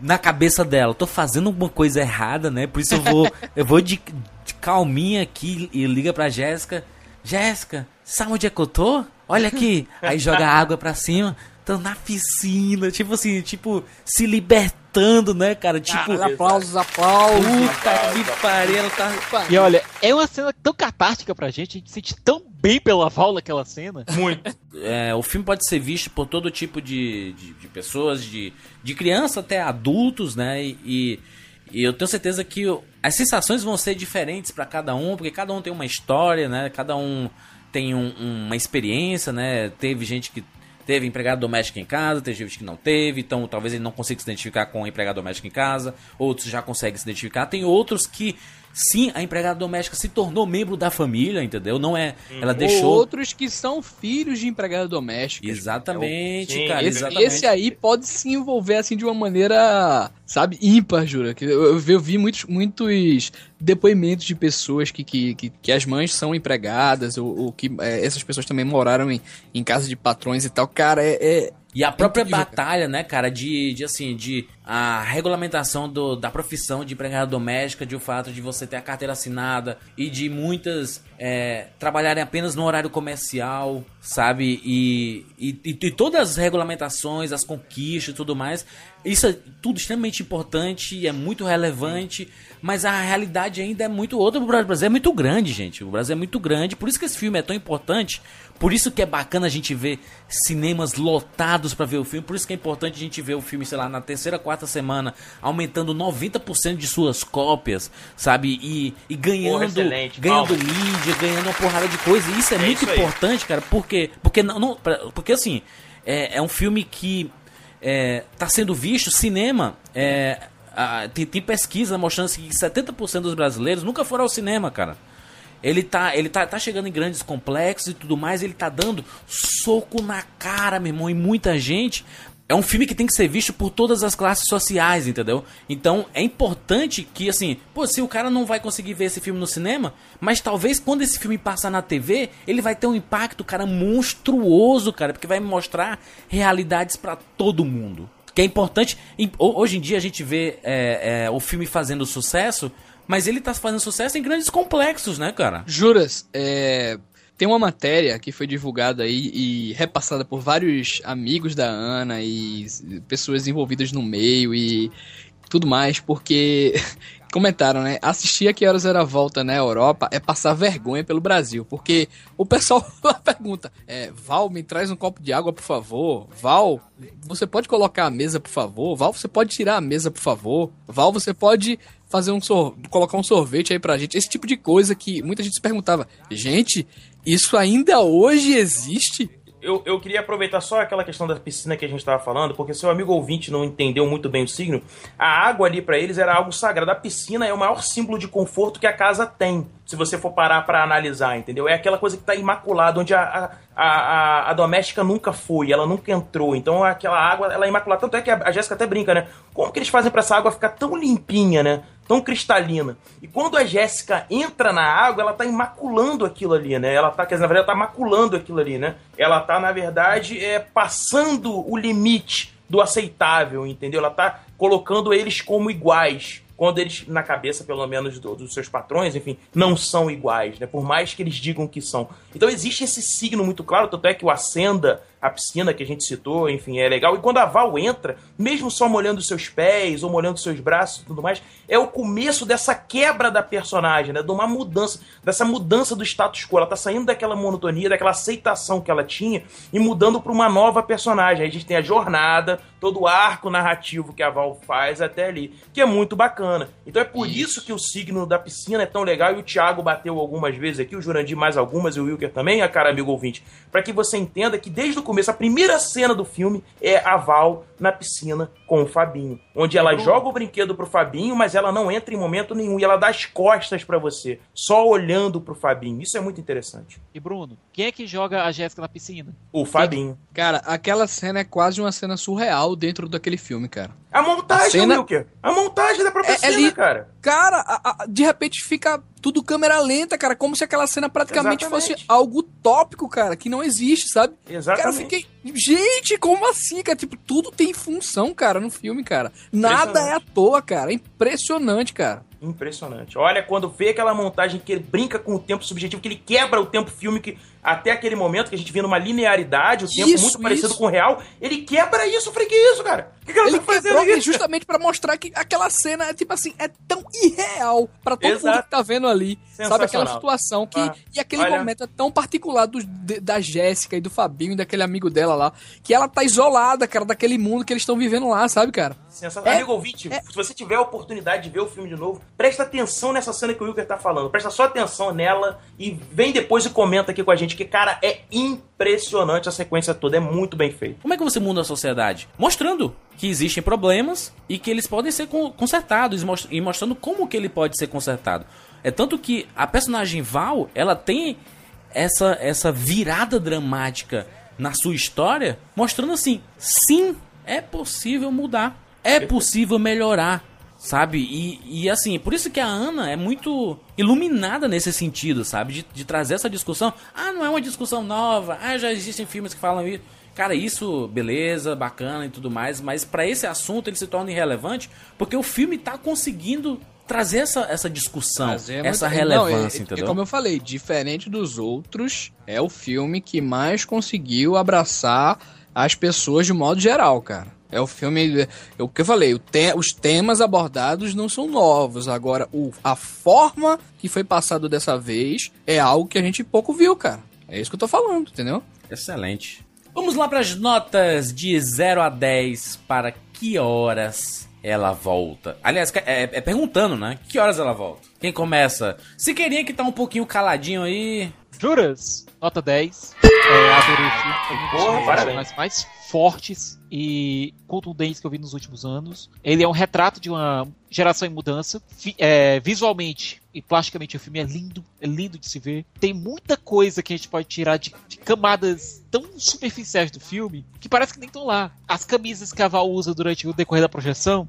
Na cabeça dela, tô fazendo alguma coisa errada, né? Por isso eu vou, eu vou de, de calminha aqui e liga pra Jéssica. Jéssica, sabe onde é que eu tô? Olha aqui. Aí joga água pra cima. Tô na piscina. Tipo assim, tipo, se libertando, né, cara? Tipo, Aplausos, aplausos. puta que pariu. Tá... E olha, é uma cena tão catártica pra gente, a gente se sente tão bem pela Val naquela cena. Muito. É, o filme pode ser visto por todo tipo de, de, de pessoas, de, de criança até adultos, né? E, e eu tenho certeza que as sensações vão ser diferentes pra cada um, porque cada um tem uma história, né? Cada um tem um- uma experiência, né? Teve gente que teve empregado doméstico em casa, teve gente que não teve, então talvez ele não consiga se identificar com empregado doméstico em casa, outros já conseguem se identificar, tem outros que sim, a empregada doméstica se tornou membro da família, entendeu? Não é, ela Ou deixou outros que são filhos de empregada doméstica. Exatamente, Sim, cara, Esse, exatamente. esse aí pode se envolver assim de uma maneira, sabe, ímpar, jura. Eu, eu vi muitos, muitos depoimentos de pessoas que, que, que, que as mães são empregadas, ou, ou que é, essas pessoas também moraram em, em casa de patrões e tal. Cara, é. é- E a própria batalha, né, cara, de, de assim, de a regulamentação do, da profissão de empregada doméstica, de o fato de você ter a carteira assinada e de muitas é, trabalharem apenas no horário comercial, sabe? E, e, e, e todas as regulamentações, as conquistas e tudo mais, isso é tudo extremamente importante, é muito relevante, mas a realidade ainda é muito outra. O Brasil é muito grande, gente. O Brasil é muito grande, por isso que esse filme é tão importante. Por isso que é bacana a gente ver cinemas lotados para ver o filme. Por isso que é importante a gente ver o filme, sei lá, na terceira, quarta semana, aumentando 90% de suas cópias, sabe? E, e ganhando, Porra, ganhando mídia, ganhando uma porrada de coisa. E isso é, É muito isso importante, cara, porque porque não, não- porque assim, é, é um filme que é, tá sendo visto, cinema, é, a- tem, tem pesquisa mostrando assim, que 70% dos brasileiros nunca foram ao cinema, cara. Ele tá, ele tá, tá chegando em grandes complexos e tudo mais, ele tá dando soco na cara, meu irmão, e muita gente. É um filme que tem que ser visto por todas as classes sociais, entendeu? Então é importante que, assim, pô, se o cara não vai conseguir ver esse filme no cinema, mas talvez quando esse filme passar na TV, ele vai ter um impacto, cara, monstruoso, cara, porque vai mostrar realidades pra todo mundo. Que é importante. Hoje em dia a gente vê é, é, o filme fazendo sucesso, mas ele tá fazendo sucesso em grandes complexos, né, cara? Juras, é, tem uma matéria que foi divulgada aí e repassada por vários amigos da Ana e pessoas envolvidas no meio e tudo mais, porque comentaram, né? Assistir a Que Horas Era a Volta na Europa é passar vergonha pelo Brasil, porque o pessoal pergunta, é, Val, me traz um copo de água, por favor. Val, você pode colocar a mesa, por favor? Val, você pode tirar a mesa, por favor? Val, você pode fazer um sor colocar um sorvete aí pra gente? Esse tipo de coisa que muita gente se perguntava. Gente, isso ainda hoje existe? Eu, eu queria aproveitar só aquela questão da piscina que a gente estava falando, porque seu amigo ouvinte não entendeu muito bem o signo. A água ali para eles era algo sagrado. A piscina é o maior símbolo de conforto que a casa tem, se você for parar para analisar, entendeu? É aquela coisa que está imaculada, onde a, a, a, a doméstica nunca foi, ela nunca entrou. Então aquela água ela é imaculada. Tanto é que a, a Jéssica até brinca, né? Como que eles fazem para essa água ficar tão limpinha, né? Tão cristalina. E quando a Jéssica entra na água, ela tá imaculando aquilo ali, né? Ela tá, quer dizer, na verdade, ela tá maculando aquilo ali, né? Ela tá, na verdade, é, passando o limite do aceitável, entendeu? Ela tá colocando eles como iguais. Quando eles, na cabeça, pelo menos, do- dos seus patrões, enfim, não são iguais, né? Por mais que eles digam que são. Então existe esse signo muito claro, tanto é que o Acenda, a piscina que a gente citou, enfim, é legal. E quando a Val entra, mesmo só molhando os seus pés ou molhando os seus braços e tudo mais, é o começo dessa quebra da personagem, né? De uma mudança, dessa mudança do status quo. Ela tá saindo daquela monotonia, daquela aceitação que ela tinha e mudando para uma nova personagem. Aí a gente tem a jornada, todo o arco narrativo que a Val faz até ali, que é muito bacana. Então é por isso que o signo da piscina é tão legal e o Thiago bateu algumas vezes aqui, o Jurandir mais algumas e o Wilker também, a cara amigo ouvinte, para que você entenda que desde o começo, a primeira cena do filme é a Val na piscina com o Fabinho, onde ela joga o brinquedo pro Fabinho, mas ela não entra em momento nenhum e ela dá as costas para você, só olhando pro Fabinho. Isso é muito interessante. E Bruno, quem é que joga a Jéssica na piscina? O Fabinho. Cara, aquela cena é quase uma cena surreal dentro daquele filme, cara. A montagem, A cena- Wilker. A montagem da própria É- é cena, cara. Cara, a- a- de repente fica tudo câmera lenta, cara, como se aquela cena praticamente Exatamente. fosse algo tópico, cara, que não existe, sabe? Cara, eu Exatamente. fiquei. Gente, como assim, cara? Tipo, tudo tem função, cara, no filme, cara. Nada é à toa, cara. É impressionante, cara. Impressionante. Olha, quando vê aquela montagem que ele brinca com o tempo subjetivo, que ele quebra o tempo filme que até aquele momento que a gente via numa linearidade, o tempo Isso, muito parecido isso. com o real, ele quebra isso. Falei, que isso, cara? O que, que ela Ele tá fazendo aí? justamente pra mostrar que aquela cena é tipo assim, é tão irreal pra todo mundo Exato. que tá vendo ali. Sabe aquela situação que Ah, e aquele olha- momento é tão particular do- de- da Jéssica e do Fabinho e daquele amigo dela lá, que ela tá isolada, cara, daquele mundo que eles estão vivendo lá, sabe, cara? Sensacional. É- Amigo ouvinte, é- se você tiver a oportunidade de ver o filme de novo, presta atenção nessa cena que o Wilker tá falando. Presta só atenção nela e vem depois e comenta aqui com a gente, que, cara, é impressionante a sequência toda. É muito bem feito. Como é que você muda a sociedade? Mostrando que existem problemas e que eles podem ser con- consertados e e mostrando como que ele pode ser consertado. É tanto que a personagem Val, ela tem essa, essa virada dramática na sua história, mostrando assim, sim, é possível mudar, é possível melhorar, sabe? E, e assim, por isso que a Ana é muito iluminada nesse sentido, sabe? De, de trazer essa discussão. Ah, não é uma discussão nova, ah, já existem filmes que falam isso. Cara, isso, beleza, bacana e tudo mais, mas pra esse assunto ele se torna irrelevante porque o filme tá conseguindo trazer essa, essa discussão, é essa relevância, não, é- é entendeu? como eu falei, diferente dos outros, é o filme que mais conseguiu abraçar as pessoas de modo geral, cara. É o filme. É, o que eu falei, o te, os temas abordados não são novos. Agora, o, a forma que foi passado dessa vez é algo que a gente pouco viu, cara. É isso que eu tô falando, entendeu? Excelente. Vamos lá para as notas de 0 a 10 para que horas ela volta. Aliás, é, é, perguntando, né? Que horas ela volta? Quem começa? Se queria que tá um pouquinho caladinho aí. Juras? Nota 10. É, adorei o filme. Porra, um dos mais fortes e contundentes que eu vi nos últimos anos. Ele é um retrato de uma geração em mudança. É, visualmente e plasticamente o filme é lindo, é lindo de se ver. Tem muita coisa que a gente pode tirar de, de camadas tão superficiais do filme que parece que nem estão lá. As camisas que a Val usa durante o decorrer da projeção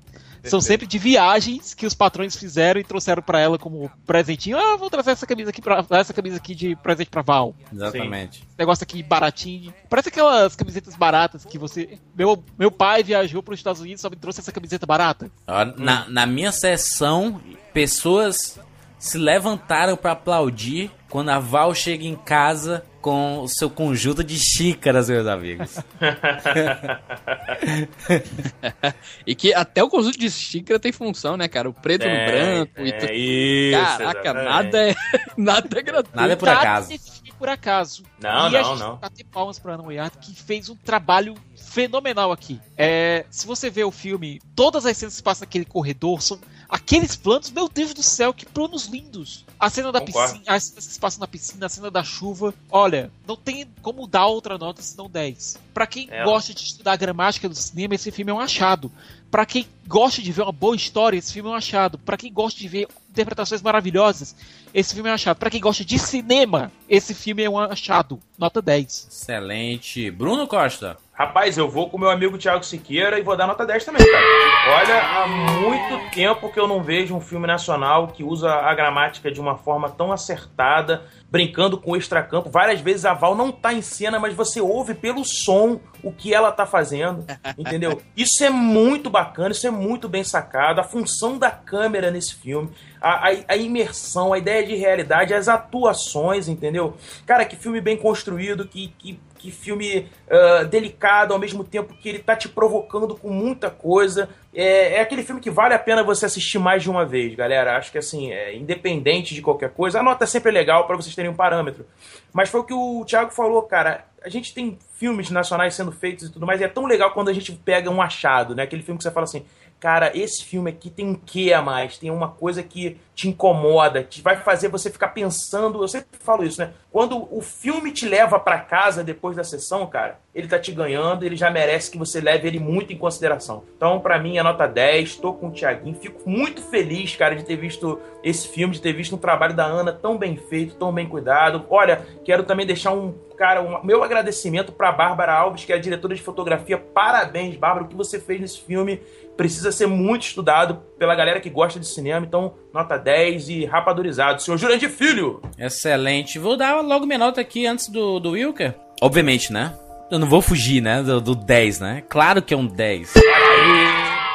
são sempre de viagens que os patrões fizeram e trouxeram para ela como presentinho. Ah, vou trazer essa camisa aqui para essa camisa aqui de presente para Val. Exatamente. Sim. Negócio aqui baratinho. Parece aquelas camisetas baratas que você. Meu, meu pai viajou para os Estados Unidos e só me trouxe essa camiseta barata. Na, na minha sessão, pessoas se levantaram para aplaudir quando a Val chega em casa com o seu conjunto de xícaras, meus amigos. e que até o conjunto de xícara tem função, né, cara? O preto é, no branco é, e tudo. Isso, Caraca, nada é, nada é gratuito. Nada é por acaso. por acaso. Não, e não, a gente não. Bater palmas pra Ana Moyard, que fez um trabalho fenomenal aqui. É, se você vê o filme, todas as cenas que passam naquele corredor são aqueles planos, meu Deus do céu, que planos lindos. A cena da Concordo. piscina, as cenas que se passam na piscina, a cena da chuva. Olha, não tem como dar outra nota senão 10. Para quem é. gosta de estudar a gramática do cinema, esse filme é um achado. Para quem gosta de ver uma boa história, esse filme é um achado. Para quem gosta de ver interpretações maravilhosas, esse filme é um achado. Para quem gosta de cinema, esse filme é um achado. Nota 10. Excelente. Bruno Costa. Rapaz, eu vou com meu amigo Thiago Siqueira e vou dar nota 10 também, cara. Olha, há muito tempo que eu não vejo um filme nacional que usa a gramática de uma forma tão acertada, brincando com o extracampo. Várias vezes a Val não tá em cena, mas você ouve pelo som o que ela tá fazendo, entendeu? Isso é muito bacana, isso é muito bem sacado. A função da câmera nesse filme, a, a, a imersão, a ideia de realidade, as atuações, entendeu? Cara, que filme bem construído, que, que que filme uh, delicado ao mesmo tempo que ele tá te provocando com muita coisa. É, é, aquele filme que vale a pena você assistir mais de uma vez, galera. Acho que assim, é, independente de qualquer coisa, a nota é sempre legal para vocês terem um parâmetro. Mas foi o que o Thiago falou, cara. A gente tem filmes nacionais sendo feitos e tudo mais, e é tão legal quando a gente pega um achado, né? Aquele filme que você fala assim, cara, esse filme aqui tem um quê a mais, tem uma coisa que te incomoda, que vai fazer você ficar pensando. Eu sempre falo isso, né? Quando o filme te leva para casa depois da sessão, cara, ele tá te ganhando, ele já merece que você leve ele muito em consideração. Então, para mim, é nota 10, tô com o Thiaguinho, fico muito feliz, cara, de ter visto esse filme, de ter visto um trabalho da Ana tão bem feito, tão bem cuidado. Olha, quero também deixar um, cara, um, meu agradecimento pra Bárbara Alves, que é a diretora de fotografia. Parabéns, Bárbara, o que você fez nesse filme precisa ser muito estudado pela galera que gosta de cinema, então nota 10 e rapadurizado. Senhor Jurandir Filho! Excelente. Vou dar logo minha nota aqui antes do, do Wilker. Obviamente, né? Eu não vou fugir, né? Do, do 10, né? Claro que é um 10.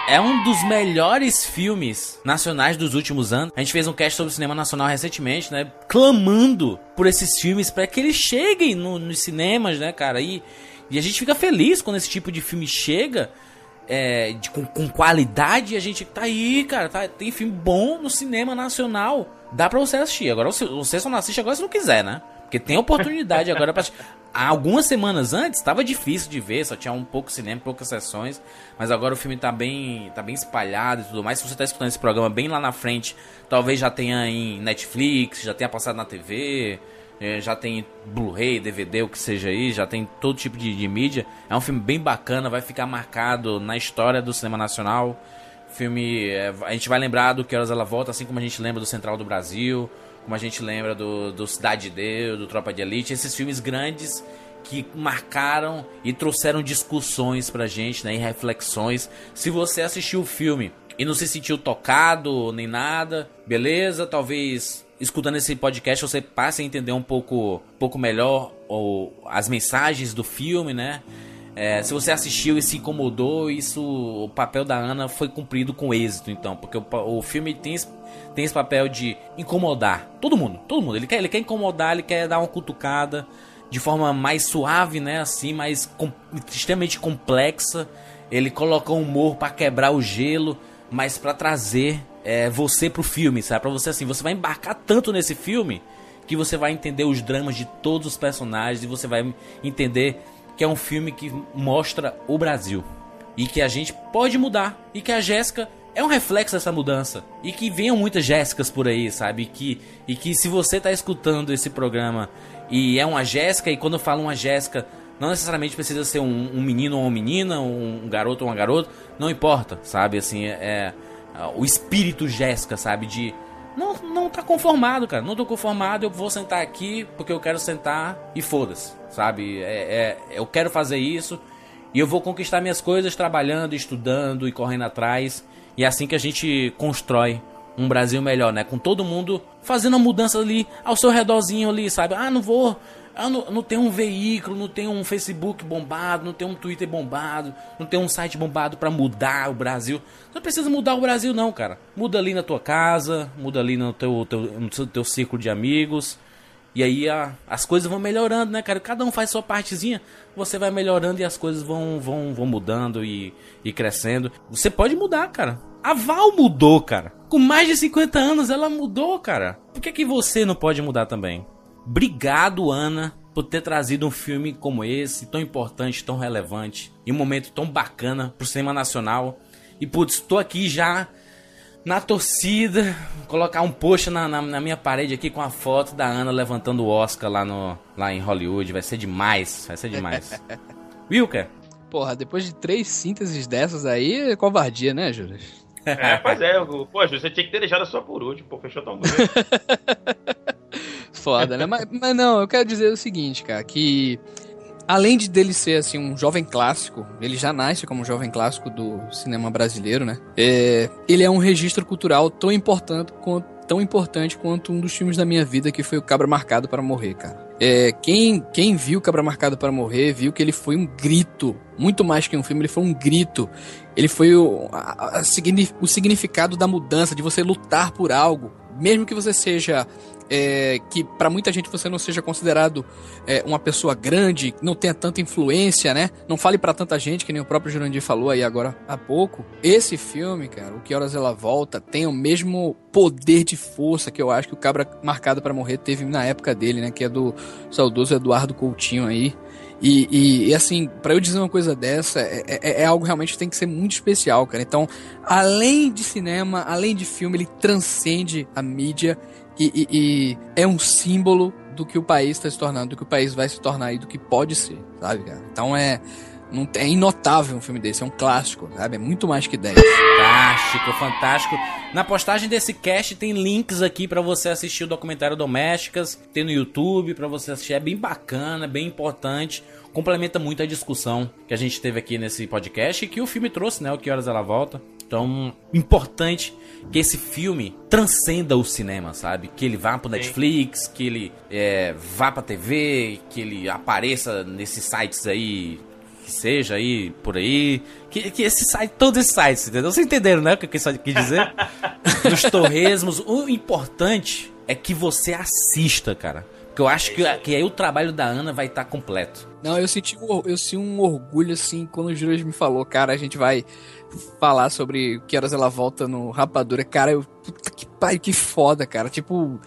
É um dos melhores filmes nacionais dos últimos anos. A gente fez um cast sobre cinema nacional recentemente, né? Clamando por esses filmes para que eles cheguem no, nos cinemas, né, cara? E, e a gente fica feliz quando esse tipo de filme chega é, de, com, com, qualidade, a gente tá aí, cara. Tá, tem filme bom no cinema nacional. Dá pra você assistir. Agora você só não assiste agora se não quiser, né? Porque tem oportunidade agora Há algumas semanas antes estava difícil de ver, só tinha um pouco cinema, poucas sessões, mas agora o filme tá bem, tá bem espalhado e tudo mais. Se você tá escutando esse programa bem lá na frente, talvez já tenha em Netflix, já tenha passado na TV, é, já tem Blu-ray, DVD, o que seja aí, já tem todo tipo de, de, mídia. É um filme bem bacana, vai ficar marcado na história do cinema nacional. Filme, é, a gente vai lembrar do Que Horas Ela Volta, assim como a gente lembra do Central do Brasil, como a gente lembra do, do Cidade de Deus, do Tropa de Elite, esses filmes grandes que marcaram e trouxeram discussões pra gente, né, e reflexões. Se você assistiu o filme e não se sentiu tocado nem nada, beleza, talvez escutando esse podcast você passe a entender um pouco, pouco melhor ou, as mensagens do filme, né? É, se você assistiu e se incomodou, isso o papel da Ana foi cumprido com êxito, então, porque o, o filme tem tem esse papel de incomodar todo mundo, todo mundo. Ele quer, ele quer incomodar, ele quer dar uma cutucada de forma mais suave, né? Assim, mais com, extremamente complexa Ele coloca o humor para quebrar o gelo, mas para trazer é, você pro filme, sabe? Pra você assim, você vai embarcar tanto nesse filme que você vai entender os dramas de todos os personagens e você vai entender que é um filme que mostra o Brasil e que a gente pode mudar e que a Jéssica é um reflexo dessa mudança e que venham muitas Jéssicas por aí, sabe? E que, e que se você tá escutando esse programa e é uma Jéssica, e quando eu falo uma Jéssica, não necessariamente precisa ser um, um menino ou uma menina, um, um garoto ou uma garota, não importa, sabe? Assim, é, é o espírito Jéssica, sabe? De não, não tá conformado, cara. Não tô conformado, eu vou sentar aqui porque eu quero sentar e foda-se, sabe? É, é, eu quero fazer isso e eu vou conquistar minhas coisas trabalhando, estudando e correndo atrás. E é assim que a gente constrói um Brasil melhor, né? Com todo mundo fazendo a mudança ali ao seu redorzinho ali, sabe? Ah, não vou. Ah, não, não tem um veículo, não tem um Facebook bombado, não tem um Twitter bombado, não tem um site bombado para mudar o Brasil. Não precisa mudar o Brasil, não, cara. Muda ali na tua casa, muda ali no teu, teu, no teu círculo de amigos. E aí a, as coisas vão melhorando, né, cara? Cada um faz sua partezinha, você vai melhorando e as coisas vão, vão, vão mudando e, e crescendo. Você pode mudar, cara. A Val mudou, cara. Com mais de 50 anos ela mudou, cara. Por que, que você não pode mudar também? Obrigado, Ana, por ter trazido um filme como esse, tão importante, tão relevante, e um momento tão bacana pro cinema nacional. E putz, estou aqui já na torcida, colocar um post na, na, na, minha parede aqui com a foto da Ana levantando o Oscar lá, no, lá em Hollywood. Vai ser demais, vai ser demais. Wilker? Porra, depois de três sínteses dessas aí, é covardia, né, Júlio? É, pois é, pô, você tinha que ter deixado a sua por último, pô, fechou tão bonito. Foda, né? mas, mas não, eu quero dizer o seguinte, cara, que além de dele ser assim um jovem clássico, ele já nasce como um jovem clássico do cinema brasileiro, né? É, ele é um registro cultural tão importante quanto tão importante quanto um dos filmes da minha vida que foi o Cabra Marcado para Morrer, cara. É, quem, quem viu Cabra Marcado para Morrer viu que ele foi um grito, muito mais que um filme, ele foi um grito. Ele foi o, a, a, o significado da mudança, de você lutar por algo, mesmo que você seja é, que para muita gente você não seja considerado é, uma pessoa grande, não tenha tanta influência, né? Não fale para tanta gente, que nem o próprio Jurandir falou aí agora há pouco. Esse filme, cara, O Que Horas Ela Volta, tem o mesmo poder de força que eu acho que o Cabra Marcado para Morrer teve na época dele, né? Que é do saudoso Eduardo Coutinho aí. E, e, e, assim, para eu dizer uma coisa dessa, é, é, é, algo realmente que tem que ser muito especial, cara. Então, além de cinema, além de filme, ele transcende a mídia e, e, e é um símbolo do que o país está se tornando, do que o país vai se tornar e do que pode ser, sabe, cara? Então é. Não, é inotável um filme desse, é um clássico, sabe? É muito mais que 10. Fantástico, fantástico. Na postagem desse cast tem links aqui para você assistir o documentário Domésticas, tem no YouTube para você assistir, é bem bacana, bem importante, complementa muito a discussão que a gente teve aqui nesse podcast e que o filme trouxe, né? O Que Horas Ela Volta. Então, importante que esse filme transcenda o cinema, sabe? Que ele vá pro Netflix, que ele é, vá pra TV, que ele apareça nesses sites aí, que seja aí, por aí. Que, que esse site, todos esses sites, entendeu? Vocês entenderam, né? O que eu quis dizer? Dos torresmos. O importante é que você assista, cara. Porque eu acho que, que aí o trabalho da Ana vai estar tá completo. Não, eu senti, eu senti um orgulho, assim, quando o Júlio me falou, cara, a gente vai falar sobre que horas ela volta no Rapadura. Cara, eu. Puta que pariu, que foda, cara. Tipo,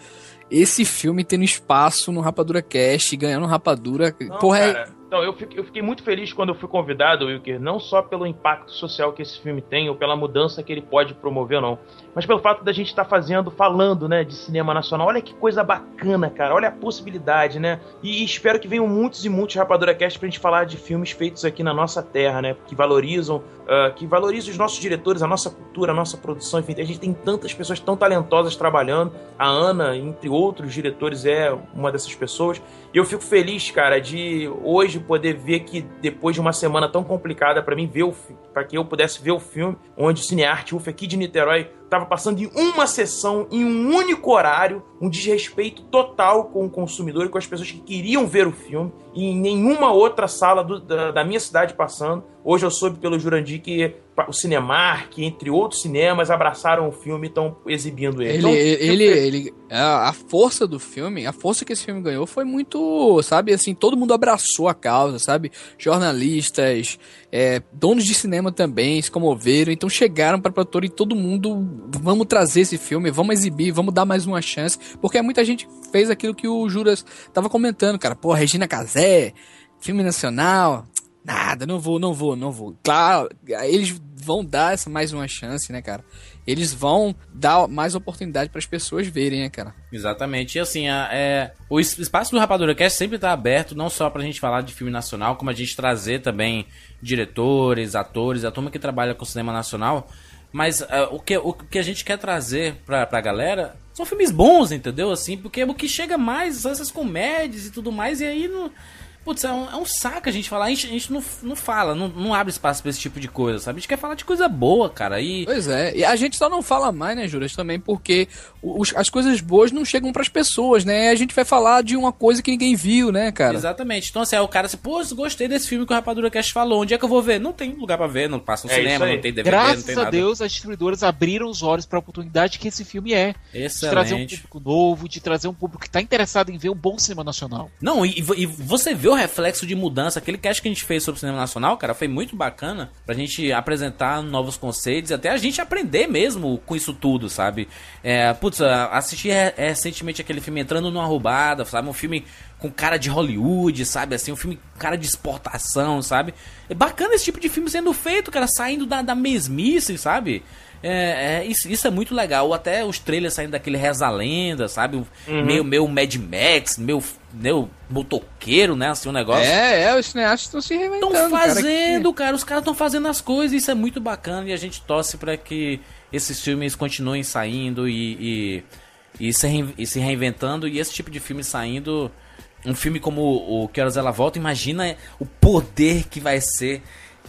esse filme tendo espaço no Rapadura Cast, ganhando Rapadura. Não, porra, é cara, é... Então, eu fiquei, eu fiquei, muito feliz quando eu fui convidado, Wilker, não só pelo impacto social que esse filme tem, ou pela mudança que ele pode promover, não, mas pelo fato da gente estar tá fazendo, falando, né, de cinema nacional. Olha que coisa bacana, cara, olha a possibilidade, né? E, espero que venham muitos e muitos Rapadura Cast pra gente falar de filmes feitos aqui na nossa terra, né, que valorizam, uh, que valorizam os nossos diretores, a nossa cultura, a nossa produção, enfim, a gente tem tantas pessoas tão talentosas trabalhando. A Ana, entre outros diretores, é uma dessas pessoas. E eu fico feliz, cara, de hoje poder ver que depois de uma semana tão complicada para mim ver o para que eu pudesse ver o filme, onde o Cinearte UF aqui de Niterói estava passando em uma sessão, em um único horário, um desrespeito total com o consumidor e com as pessoas que queriam ver o filme, e em nenhuma outra sala do, da, da, minha cidade passando. Hoje eu soube pelo Jurandir que o Cinemark, entre outros cinemas, abraçaram o filme e estão exibindo ele. Ele, Então, ele, ele, a a força do filme, a força que esse filme ganhou foi muito, sabe, assim, todo mundo abraçou a causa, sabe? Jornalistas, é, donos de cinema também se comoveram, então chegaram para produtor e todo mundo, vamos trazer esse filme, vamos exibir, vamos dar mais uma chance, porque muita gente fez aquilo que o Juras tava comentando, cara, pô, Regina Casé, filme nacional, nada, não vou, não vou, não vou. Claro, eles vão dar essa mais uma chance, né, cara? Eles vão dar mais oportunidade para as pessoas verem, né, cara? Exatamente. E assim, a- é, o es- espaço do Rapadura Cast sempre tá aberto, não só pra gente falar de filme nacional, como a gente trazer também diretores, atores, a turma que trabalha com cinema nacional. Mas ah, o, que, o que a gente quer trazer pra, pra galera são filmes bons, entendeu? Assim, porque o que chega mais são essas comédias e tudo mais, e aí não. Putz, é um, é um saco a gente falar. A gente, a gente não, não fala, não, não abre espaço pra esse tipo de coisa, sabe? A gente quer falar de coisa boa, cara. E Pois é, e a gente só não fala mais, né, Juras, também porque os- as coisas boas não chegam pras pessoas, né? A gente vai falar de uma coisa que ninguém viu, né, cara? Exatamente. Então, assim, aí o cara assim, pô, gostei desse filme que o Rapadura Cast falou. Onde é que eu vou ver? Não tem lugar pra ver, não passa no É cinema, não tem DVD, não Graças tem a nada. Deus, as distribuidoras abriram os olhos para a oportunidade que esse filme é. De trazer um Excelente. público novo, de trazer um público que está interessado em ver um bom cinema nacional. Não, e, e você vê o reflexo de mudança. Aquele cast que a gente fez sobre cinema nacional, cara, foi muito bacana pra gente apresentar novos conceitos e até a gente aprender mesmo com isso tudo, sabe? É, putz, assisti re- recentemente aquele filme Entrando numa Roubada, sabe? Um filme com cara de Hollywood, sabe? Assim, um filme com cara de exportação, sabe? É bacana esse tipo de filme sendo feito, cara, saindo da, da mesmice, sabe? É, é, isso, isso é muito legal. Ou até os trailers saindo daquele Reza Lenda, sabe? Meio, meio Mad Max, meu, meu motoqueiro, né? Assim, um negócio. É, é, os cineastas estão se reinventando. Estão cara, fazendo, cara, os caras estão fazendo as coisas, isso é muito bacana e a gente torce pra que esses filmes continuem saindo e, e, e, se, rein- e se reinventando e esse tipo de filme saindo. Um filme como o Que Horas Ela Volta, imagina o poder que vai ser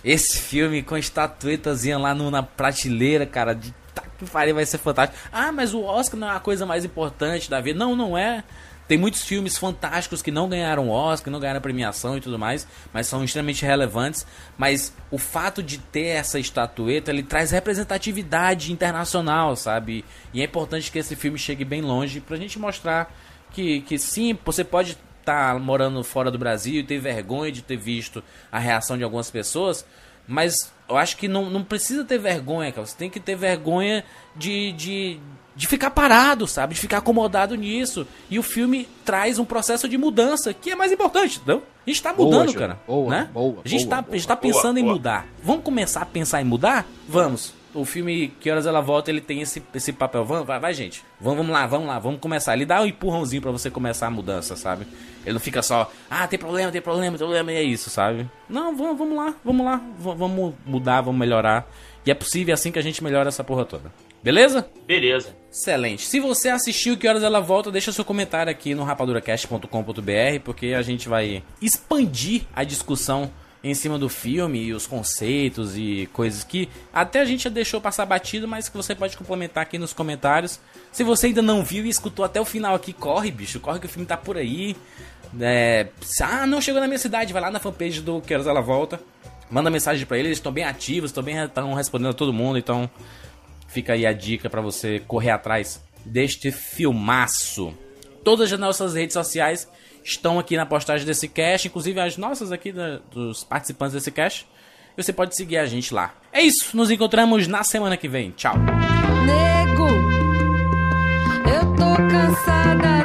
esse filme com a estatuetazinha lá no- na prateleira, cara. De, tá, que pariu, vai ser fantástico. Ah, mas o Oscar não é a coisa mais importante da vida. Não, não é. Tem muitos filmes fantásticos que não ganharam Oscar, não ganharam premiação e tudo mais, mas são extremamente relevantes. Mas o fato de ter essa estatueta, ele traz representatividade internacional, sabe? E é importante que esse filme chegue bem longe pra gente mostrar que, que sim, você pode estar morando fora do Brasil e ter vergonha de ter visto a reação de algumas pessoas, mas eu acho que não, não precisa ter vergonha, cara. Você tem que ter vergonha de, de, de ficar parado, sabe? De ficar acomodado nisso. E o filme traz um processo de mudança, que é mais importante, entendeu? A gente tá Boa, mudando, Júlio. cara. Boa, né? boa, a gente boa, tá, a gente tá boa, pensando em boa. mudar. Vamos começar a pensar em mudar? Vamos. O filme Que Horas Ela Volta, ele tem esse, esse papel. Vamos, vai, vai, gente. Vamos, vamos lá, vamos lá, vamos começar. Ele dá um empurrãozinho pra você começar a mudança, sabe? Ele não fica só, ah, tem problema, tem problema, tem problema, e é isso, sabe? Não, vamos, vamos lá, vamos lá. Vamos mudar, vamos melhorar. E é possível é assim que a gente melhora essa porra toda. Beleza? Beleza. Excelente. Se você assistiu Que Horas Ela Volta, deixa seu comentário aqui no rapaduracast.com.br, porque a gente vai expandir a discussão em cima do filme e os conceitos e coisas que até a gente já deixou passar batido, mas que você pode complementar aqui nos comentários. Se você ainda não viu e escutou até o final aqui, corre, bicho, corre que o filme tá por aí. É, ah, não chegou na minha cidade, vai lá na fanpage do Que Horas Ela Volta. Manda mensagem pra eles, eles estão bem ativos, estão bem estão respondendo a todo mundo, então Fica aí a dica pra você correr atrás deste filmaço. Todas as nossas redes sociais estão aqui na postagem desse cast, inclusive as nossas aqui da- dos participantes desse cast. Você pode seguir a gente lá. É isso, nos encontramos na semana que vem. Tchau. Nego, eu tô cansada